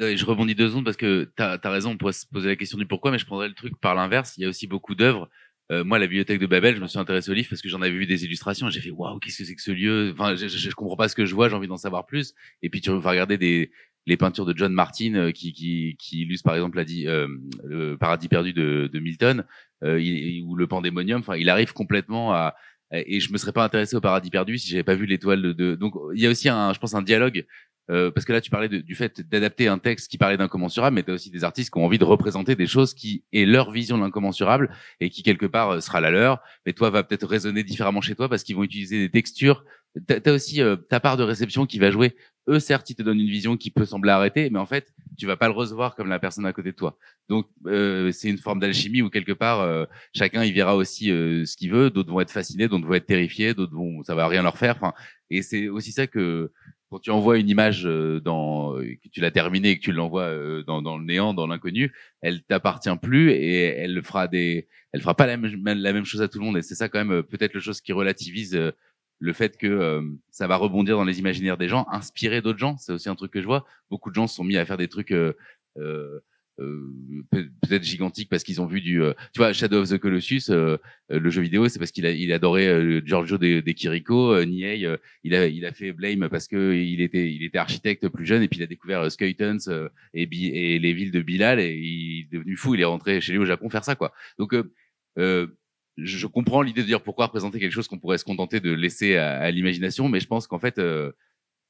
Ouais, je rebondis deux secondes parce que tu as, raison, on pourrait se poser la question du pourquoi, mais je prendrais le truc par l'inverse. Il y a aussi beaucoup d'œuvres. Euh, moi, la bibliothèque de Babel, je me suis intéressé au livre parce que j'en avais vu des illustrations et j'ai fait waouh, qu'est-ce que c'est que ce lieu? Enfin, je, je, je comprends pas ce que je vois, j'ai envie d'en savoir plus. Et puis tu vas regarder des les peintures de John Martin euh, qui qui qui par exemple la euh, le Paradis perdu de, de Milton euh, il- ou le Pandémonium. Enfin, il arrive complètement à et je me serais pas intéressé au Paradis perdu si j'avais pas vu l'étoile de, de- Donc il y a aussi un, je pense, un dialogue euh, parce que là, tu parlais du fait d'adapter un texte qui parlait d'incommensurable, mais tu as aussi des artistes qui ont envie de représenter des choses qui est leur vision de l'incommensurable et qui quelque part euh, sera la leur. Mais toi, va peut-être résonner différemment chez toi parce qu'ils vont utiliser des textures. Tu as aussi euh, ta part de réception qui va jouer. Eux, certes, ils te donnent une vision qui peut sembler arrêtée, mais en fait, tu vas pas le recevoir comme la personne à côté de toi. Donc, euh, c'est une forme d'alchimie où quelque part, euh, chacun il verra aussi euh, ce qu'il veut. D'autres vont être fascinés, d'autres vont être terrifiés, d'autres vont, ça va rien leur faire. Enfin, et c'est aussi ça que quand tu envoies une image euh, dans que tu l'as terminée et que tu l'envoies euh, dans, dans le néant, dans l'inconnu, elle t'appartient plus et elle fera des, elle fera pas la même, la même chose à tout le monde. Et c'est ça quand même euh, peut-être le chose qui relativise euh, le fait que euh, ça va rebondir dans les imaginaires des gens, inspirer d'autres gens. C'est aussi un truc que je vois. Beaucoup de gens sont mis à faire des trucs. Euh, euh, euh, peut-être gigantiques parce qu'ils ont vu du euh, tu vois Shadow of the Colossus euh, euh, le jeu vidéo c'est parce qu'il a il adorait euh, Giorgio de, de Chirico euh, Niei euh, il a il a fait Blame parce que il était il était architecte plus jeune et puis il a découvert euh, euh, et, et les villes de Bilal et il est devenu fou il est rentré chez lui au Japon faire ça quoi. Donc euh, euh, je, comprends l'idée de dire pourquoi représenter quelque chose qu'on pourrait se contenter de laisser à, à l'imagination mais je pense qu'en fait euh, euh,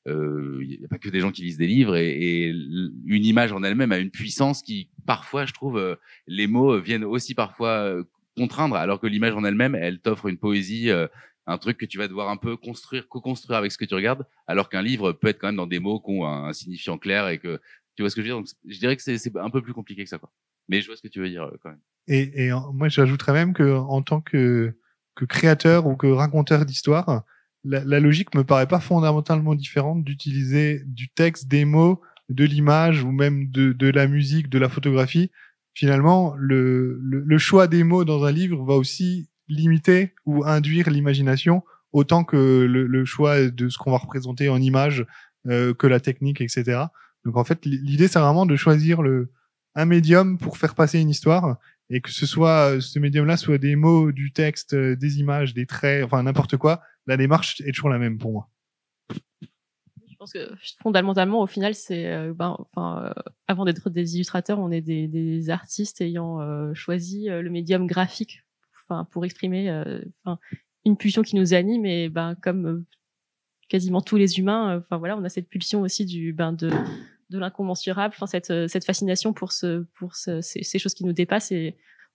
il n'y a pas que des gens qui lisent des livres et, et une image en elle-même a une puissance qui parfois je trouve euh, les mots viennent aussi parfois euh, contraindre alors que l'image en elle-même elle t'offre une poésie euh, un truc que tu vas devoir un peu construire co-construire avec ce que tu regardes alors qu'un livre peut être quand même dans des mots qui ont un, signifiant clair et que tu vois ce que je veux dire? Donc je dirais que c'est un peu plus compliqué que ça quoi. Mais je vois ce que tu veux dire euh, quand même. Et, et moi, j'ajouterais même que en tant que, que créateur ou que raconteur d'histoire, la, la logique me paraît pas fondamentalement différente d'utiliser du texte, des mots, de l'image ou même de, de la musique, de la photographie. Finalement, le, le, le choix des mots dans un livre va aussi limiter ou induire l'imagination autant que le, le choix de ce qu'on va représenter en image, euh, que la technique, etc. Donc en fait, l'idée c'est vraiment de choisir le un médium pour faire passer une histoire et que ce soit ce médium-là soit des mots, du texte, euh, des images, des traits, enfin n'importe quoi, la démarche est toujours la même pour moi. Je pense que fondamentalement, au final, c'est, euh, ben, enfin, euh, avant d'être des illustrateurs, on est des, artistes ayant euh, choisi le médium graphique, pour exprimer, une pulsion qui nous anime et ben, comme quasiment tous les humains, voilà, on a cette pulsion aussi du, ben, de de l'incommensurable, cette cette fascination pour ce pour ce, ces, choses qui nous dépassent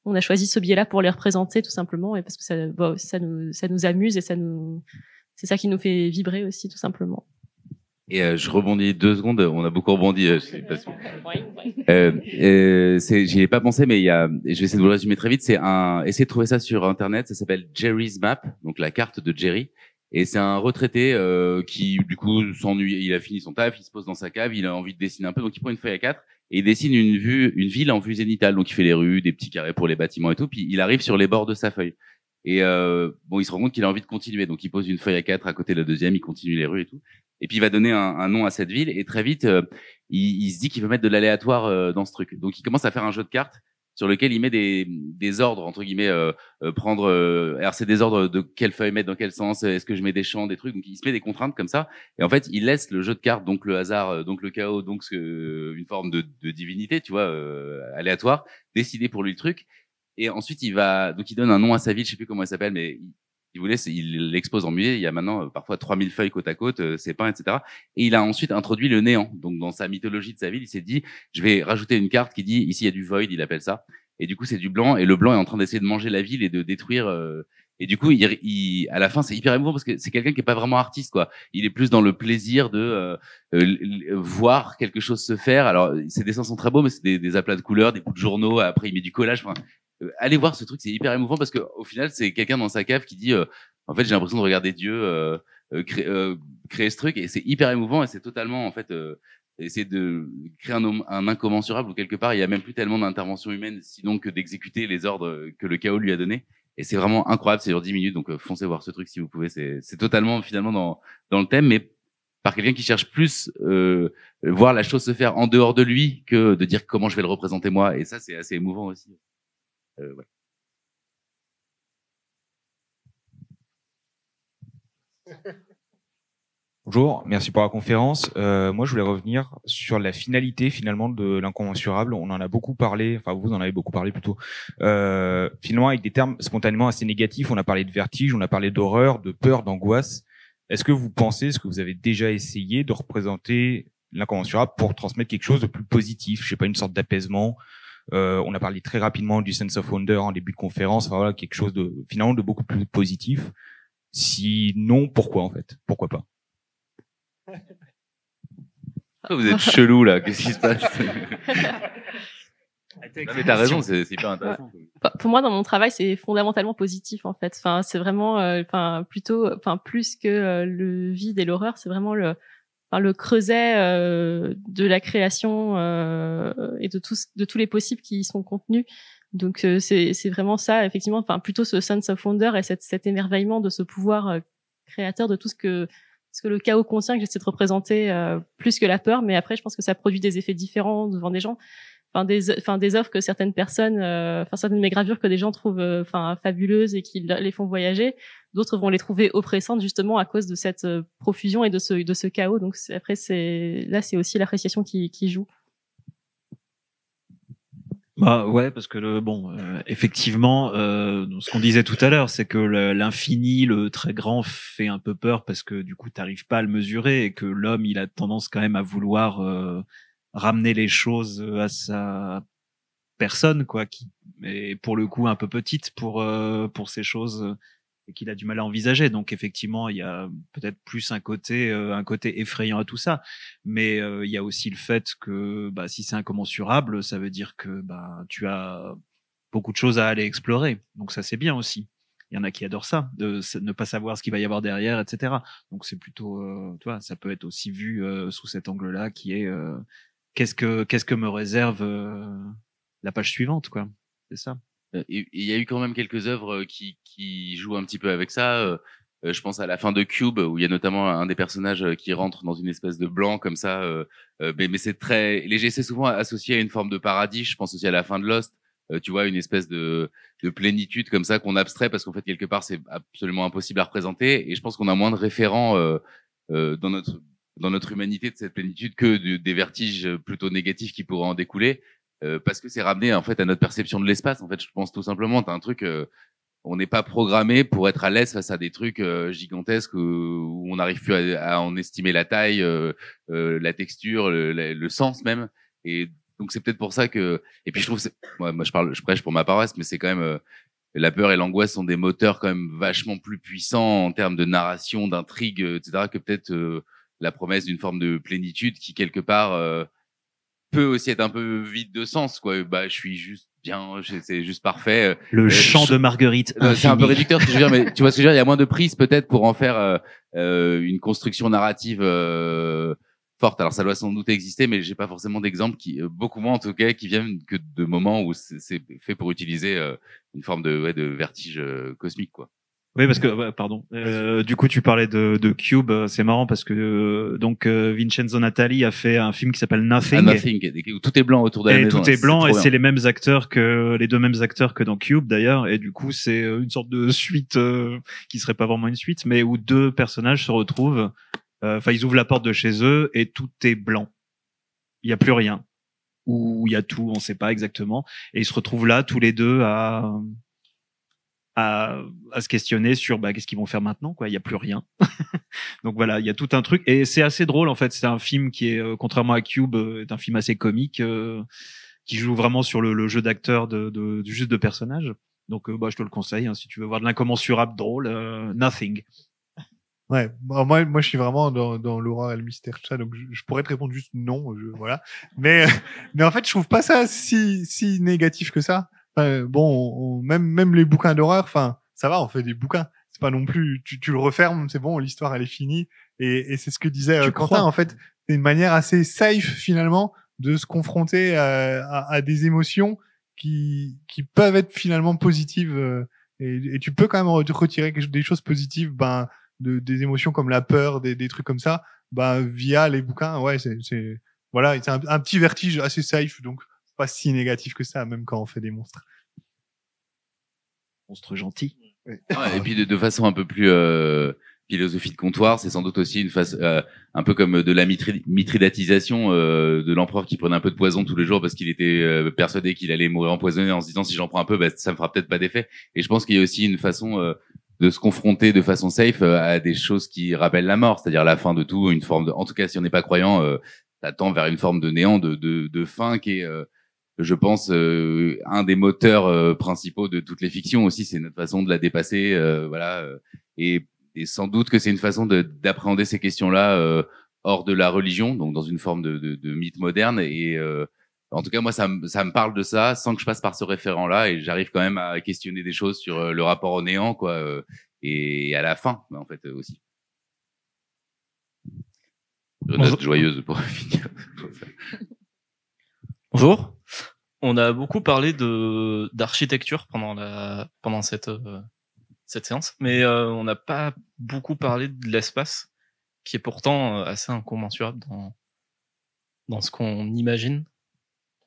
on a choisi ce biais-là pour les représenter tout simplement et parce que ça bon, ça nous ça nous amuse et ça nous c'est ça qui nous fait vibrer aussi tout simplement. Et euh, je rebondis deux secondes. On a beaucoup rebondi. Euh, euh, euh, J'y ai pas pensé, mais il y a. Je vais essayer de vous le résumer très vite. C'est un. Essayez de trouver ça sur internet. Ça s'appelle Jerry's Map, donc la carte de Jerry. Et c'est un retraité euh, qui, du coup, s'ennuie. Il a fini son taf, il se pose dans sa cave, il a envie de dessiner un peu, donc il prend une feuille à quatre et il dessine une vue, une ville en vue zénitale. Donc il fait les rues, des petits carrés pour les bâtiments et tout. Puis il arrive sur les bords de sa feuille. Et euh, bon, il se rend compte qu'il a envie de continuer, donc il pose une feuille à quatre à côté de la deuxième, il continue les rues et tout. Et puis il va donner un, nom à cette ville, et très vite, euh, il, il, se dit qu'il veut mettre de l'aléatoire euh, dans ce truc. Donc il commence à faire un jeu de cartes sur lequel il met des, des ordres entre guillemets, euh, euh prendre. alors c'est des ordres de quelle feuille mettre dans quel sens, est-ce que je mets des champs, des trucs. Donc il se met des contraintes comme ça, et en fait il laisse le jeu de cartes, donc le hasard, donc le chaos, donc une forme de, de divinité, tu vois, aléatoire, décider pour lui le truc. Et ensuite, il va, donc il donne un nom à sa ville, je sais plus comment elle s'appelle, mais il l'expose en musée. Il y a maintenant euh, parfois 3000 feuilles côte à côte, euh, c'est peint, etc. Et il a ensuite introduit le néant. Donc, dans sa mythologie de sa ville, il s'est dit, je vais rajouter une carte qui dit, ici, il y a du void, il appelle ça. Et du coup, c'est du blanc. Et le blanc est en train d'essayer de manger la ville et de détruire. Euh, et du coup, il, il, à la fin, c'est hyper émouvant parce que c'est quelqu'un qui est pas vraiment artiste, quoi. Il est plus dans le plaisir de voir quelque chose se faire. Alors, ses dessins sont très beaux, mais c'est des, des, aplats de couleurs, des bouts de journaux. Après, il met du collage. Euh, allez voir ce truc, c'est hyper émouvant parce que au final, c'est quelqu'un dans sa cave qui dit, en fait, j'ai l'impression de regarder Dieu créer, créer, ce truc et c'est hyper émouvant et c'est totalement en fait essayer de créer un, un, incommensurable où quelque part il y a même plus tellement d'intervention humaine sinon que d'exécuter les ordres que le chaos lui a donné et c'est vraiment incroyable c'est sur 10 minutes donc foncez voir ce truc si vous pouvez c'est totalement finalement dans dans le thème mais par quelqu'un qui cherche plus euh, voir la chose se faire en dehors de lui que de dire comment je vais le représenter moi et ça c'est assez émouvant aussi euh, Bonjour, merci pour la conférence. Euh, moi, je voulais revenir sur la finalité finalement de l'incommensurable. On en a beaucoup parlé, enfin vous en avez beaucoup parlé plutôt. Euh, finalement, avec des termes spontanément assez négatifs, on a parlé de vertige, on a parlé d'horreur, de peur, d'angoisse. Est-ce que vous pensez, est-ce que vous avez déjà essayé de représenter l'incommensurable pour transmettre quelque chose de plus positif Je sais pas, une sorte d'apaisement, euh, on a parlé très rapidement du sense of wonder en début de conférence. Enfin, voilà, quelque chose de finalement de beaucoup plus positif. Sinon, pourquoi en fait? Pourquoi pas? Vous êtes chelou là. Qu'est-ce qui se passe? Non, mais t'as raison, c'est hyper intéressant. Pour moi, dans mon travail, c'est fondamentalement positif en fait. Enfin, c'est vraiment, euh, enfin, plutôt, enfin, plus que euh, le vide et l'horreur, c'est vraiment le, enfin, le creuset euh, de la création euh, et de tous de tous les possibles qui y sont contenus. Donc euh, c'est vraiment ça effectivement, enfin plutôt ce sense of wonder et cette, cet émerveillement de ce pouvoir euh, créateur de tout ce que ce que le chaos contient que j'essaie de représenter plus que la peur. Mais après, je pense que ça produit des effets différents devant des gens enfin des enfin offres que certaines personnes euh, enfin certaines de mes gravures que des gens trouvent euh, enfin fabuleuses et qui les font voyager d'autres vont les trouver oppressantes justement à cause de cette euh, profusion et de ce chaos. Donc après c'est là c'est aussi l'appréciation qui qui joue. Bah ouais, parce que le, bon, effectivement, ce qu'on disait tout à l'heure, c'est que l'infini, le très grand, fait un peu peur parce que du coup, t'arrives pas à le mesurer et que l'homme, il a tendance quand même à vouloir ramener les choses euh, à sa personne, quoi, qui est pour le coup un peu petite pour euh, pour ces choses euh, et qu'il a du mal à envisager. Donc effectivement, il y a peut-être plus un côté un côté effrayant à tout ça, mais il y a aussi le fait que bah, si c'est incommensurable, ça veut dire que bah tu as beaucoup de choses à aller explorer. Donc ça c'est bien aussi. Il y en a qui adorent ça, de ne pas savoir ce qu'il va y avoir derrière, etc. Donc c'est plutôt, euh, tu vois, ça peut être aussi vu sous cet angle-là, qui est qu'est-ce que qu'est-ce que me réserve euh, la page suivante, quoi. C'est ça. Euh, il y a eu quand même quelques œuvres euh, qui, qui jouent un petit peu avec ça. je pense à la fin de Cube où il y a notamment un des personnages qui rentre dans une espèce de blanc comme ça. mais, c'est très léger. C'est souvent associé à une forme de paradis. Je pense aussi à la fin de Lost. tu vois, une espèce de, de plénitude comme ça qu'on abstrait parce qu'en fait quelque part c'est absolument impossible à représenter. Et je pense qu'on a moins de référents dans notre dans notre humanité de cette plénitude que des vertiges plutôt négatifs qui pourraient en découler, euh, parce que c'est ramené en fait à notre perception de l'espace. En fait, je pense tout simplement, t'as un truc, euh, on n'est pas programmé pour être à l'aise face à des trucs euh, gigantesques où, où on n'arrive plus à, à, en estimer la taille, euh, euh, la texture, le, le, le, sens même. Et donc c'est peut-être pour ça que. Et puis je trouve, moi, moi je parle, je prêche pour ma paroisse, mais c'est quand même euh, la peur et l'angoisse sont des moteurs quand même vachement plus puissants en termes de narration, d'intrigue, etc. que peut-être la promesse d'une forme de plénitude qui quelque part peut aussi être un peu vide de sens. Quoi. Bah, je suis juste bien, c'est juste parfait. Le Euh, chant je- de Marguerite. Euh, C'est un peu réducteur ce que je veux dire, mais tu vois ce que je veux dire. Il y a moins de prise peut-être pour en faire euh, euh, une construction narrative euh, forte. Alors ça doit sans doute exister, mais j'ai pas forcément d'exemples qui, euh, beaucoup moins en tout cas, qui viennent que de moments où c'est fait pour utiliser euh, une forme de, ouais, de vertige euh, cosmique, quoi. Oui, parce que ouais, pardon. Euh, du coup, tu parlais de, de Cube. C'est marrant parce que euh, donc euh, Vincenzo Natali a fait un film qui s'appelle Nothing. Ah, Nothing, où tout est blanc autour de la et maison. tout est blanc et c'est les mêmes acteurs que les deux mêmes acteurs que dans Cube d'ailleurs et du coup c'est euh, une sorte de suite euh, qui serait pas vraiment une suite mais où deux personnages se retrouvent euh, enfin ils ouvrent la porte de chez eux et tout est blanc il y a plus rien ou il y a tout on sait pas exactement et ils se retrouvent là tous les deux à à, à se questionner sur bah, qu'est-ce qu'ils vont faire maintenant quoi. Il y a plus rien. Donc voilà il y a tout un truc. Et c'est assez drôle en fait. C'est un film qui est euh, contrairement à Cube euh, est un film assez comique euh, qui joue vraiment sur le, le jeu d'acteur de, de, juste de personnages donc euh, bah, je te le conseille hein, si tu veux voir de l'incommensurable drôle Nothing. Ouais, bon, moi, moi, je suis vraiment dans, dans l'horreur et le mystère, tout ça, donc je, pourrais te répondre juste non, voilà. Mais, mais en fait, je trouve pas ça si, si négatif que ça. Enfin, bon, on- même, même les bouquins d'horreur, enfin, ça va, on fait des bouquins. C'est pas non plus, tu, tu le refermes, c'est bon, l'histoire, elle est finie. Et, et c'est ce que disait Tu euh, Quentin, crois en fait. C'est une manière assez safe, finalement, de se confronter à, à, à des émotions qui, qui peuvent être finalement positives. euh, et, et tu peux quand même re- retirer des choses positives, ben, de, des émotions comme la peur, des, des trucs comme ça, bah, via les bouquins, ouais, c'est, c'est, voilà, c'est un, un petit vertige assez safe, donc pas si négatif que ça, même quand on fait des monstres. monstre gentil Ouais, et puis de, de façon un peu plus euh, philosophie de comptoir, c'est sans doute aussi une face euh, un peu comme de la mitri- mitridatisation euh, de l'empereur qui prenait un peu de poison tous les jours parce qu'il était euh, persuadé qu'il allait mourir empoisonné en se disant si j'en prends un peu, bah, ça me fera peut-être pas d'effet. Et je pense qu'il y a aussi une façon euh, de se confronter de façon safe euh, à des choses qui rappellent la mort, c'est-à-dire la fin de tout, une forme de, en tout cas si on n'est pas croyant, euh, t'attends vers une forme de néant, de, de, de fin qui est euh, je pense, euh, un des moteurs euh, principaux de toutes les fictions aussi, c'est notre façon de la dépasser, euh, voilà. euh, et, et sans doute que c'est une façon de- d'appréhender ces questions-là euh, hors de la religion, donc dans une forme de, de, de mythe moderne. Et euh, en tout cas, moi, ça, me- ça me parle de ça sans que je passe par ce référent-là, et j'arrive quand même à questionner des choses sur le rapport au néant, quoi, euh, et à la fin, en fait, aussi. Note Bonjour. joyeuse pour finir. Bonjour. On a beaucoup parlé de d'architecture pendant la pendant cette euh, cette séance, mais euh, on n'a pas beaucoup parlé de l'espace, qui est pourtant euh, assez incommensurable dans dans ce qu'on imagine.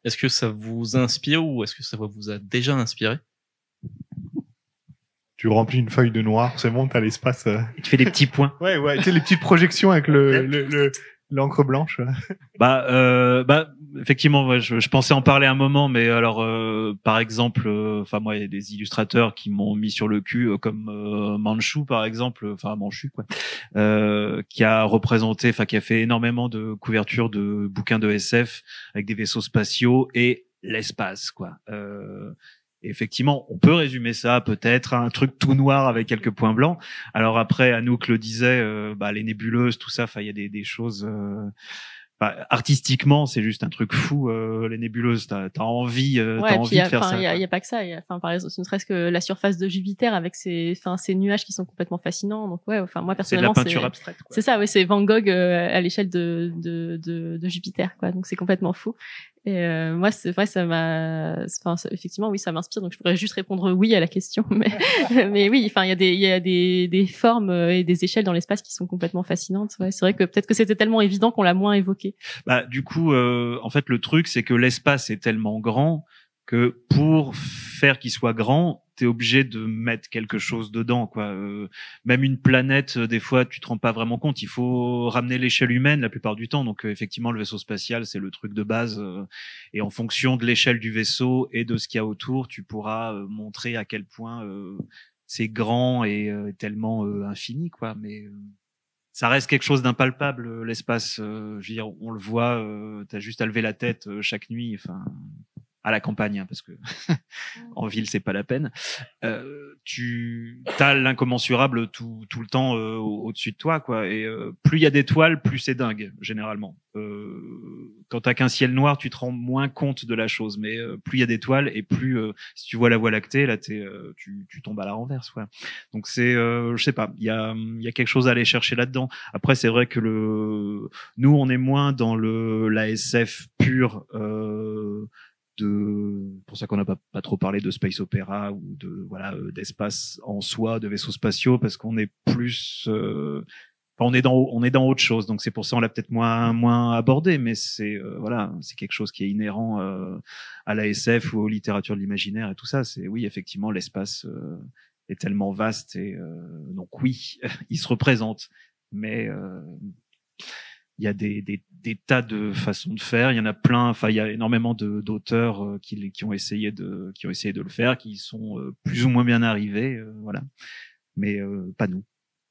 Est-ce que ça vous inspire ou est-ce que ça vous a déjà inspiré? Tu remplis une feuille de noir, c'est bon, t'as l'espace. euh. tu fais des petits points Ouais, ouais, tu sais, les petites projections avec le, le, le- l'encre blanche. Bah, euh, bah, effectivement, je, pensais en parler un moment, mais alors, euh, par exemple, euh, enfin moi, il y a des illustrateurs qui m'ont mis sur le cul, comme Manchu, par exemple, enfin Manchu, quoi, qui a représenté, enfin qui a fait énormément de couvertures de bouquins de SF avec des vaisseaux spatiaux et l'espace, quoi. Effectivement, on peut résumer ça peut-être à un truc tout noir avec quelques points blancs. Alors après, Anouk le disait, euh, bah, les nébuleuses, tout ça, il y a des, des choses. euh, bah, artistiquement, c'est juste un truc fou. euh, les nébuleuses, t'as as envie, euh, Ouais, envie de faire ça. il y, a- y pas que ça. il y a- Enfin, par exemple, ne serait-ce que la surface de Jupiter avec ses, enfin, ces nuages qui sont complètement fascinants. Donc ouais, enfin moi C'est de la personnellement, peinture abstraite. C'est ça, oui, c'est Van Gogh euh, à l'échelle de, de, de, de Jupiter, quoi. Donc c'est complètement fou. Et euh, moi, c'est vrai, ça m'a, enfin, effectivement, oui, ça m'inspire. Donc je pourrais juste répondre oui à la question, mais, mais oui, enfin, il y a des, il y a des, des formes euh, et des échelles dans l'espace qui sont complètement fascinantes. Ouais, c'est vrai que peut-être que c'était tellement évident qu'on l'a moins évoqué. Bah, du coup, euh, en fait, le truc, c'est que l'espace est tellement grand que pour faire qu'il soit grand, t'es obligé de mettre quelque chose dedans, quoi. Euh, même une planète, euh, des fois, tu te rends pas vraiment compte. Il faut ramener l'échelle humaine la plupart du temps. Donc, euh, effectivement, le vaisseau spatial, c'est le truc de base. et en fonction de l'échelle du vaisseau et de ce qu'il y a autour, tu pourras montrer à quel point c'est grand et tellement infini, quoi. Mais ça reste quelque chose d'impalpable, l'espace. je veux dire, on le voit. tu as juste à lever la tête chaque nuit. Enfin, à la campagne hein, parce que en ville c'est pas la peine. Euh, tu as l'incommensurable tout, tout le temps euh, au-dessus de toi quoi. Et euh, plus il y a d'étoiles plus c'est dingue généralement. Euh, quand t'as qu'un ciel noir tu te rends moins compte de la chose. Mais euh, plus il y a d'étoiles et plus si tu vois la voie lactée là t'es tu, tu tombes à la renverse quoi. Donc c'est je sais pas. Il y a il y a quelque chose à aller chercher là-dedans. Après c'est vrai que le nous on est moins dans le la SF pure euh, de pour ça qu'on n'a pas, pas trop parlé de space opéra ou de voilà euh, d'espace en soi de vaisseaux spatiaux parce qu'on est plus euh, on est dans on est dans autre chose. Donc c'est pour ça on l'a peut-être moins moins abordé mais c'est euh, voilà c'est quelque chose qui est inhérent à la SF ou aux littératures de l'imaginaire et tout ça. C'est oui effectivement l'espace est tellement vaste et donc oui il se représente. Mais il y a des, des, des, tas de façons de faire. Il y en a plein. Enfin, il y a énormément d'auteurs euh, qui, qui ont essayé de qui ont essayé de le faire, qui sont euh, plus ou moins bien arrivés, euh, voilà. Mais pas nous.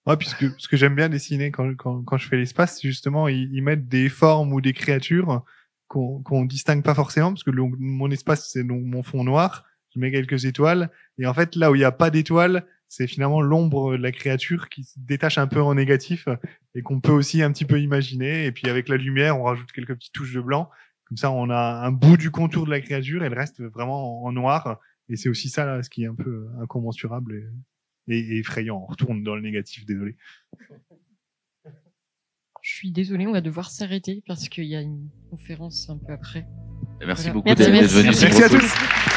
Ouais, puisque ce que j'aime bien dessiner quand, quand, quand je fais l'espace, justement, ils, mettent des formes ou des créatures qu'on qu'on distingue pas forcément, parce que mon espace c'est mon fond noir. Je mets quelques étoiles, et en fait là où il n'y a pas d'étoiles, c'est finalement l'ombre de la créature qui se détache un peu en négatif et qu'on peut aussi un petit peu imaginer. Et puis avec la lumière, on rajoute quelques petites touches de blanc. Comme ça, on a un bout du contour de la créature et le reste vraiment en noir. Et c'est aussi ça, là, ce qui est un peu incommensurable et, effrayant. On retourne dans le négatif, désolé. Je suis désolé, on va devoir s'arrêter parce qu'il y a une conférence un peu après. Merci beaucoup d'être venu. Merci à tous.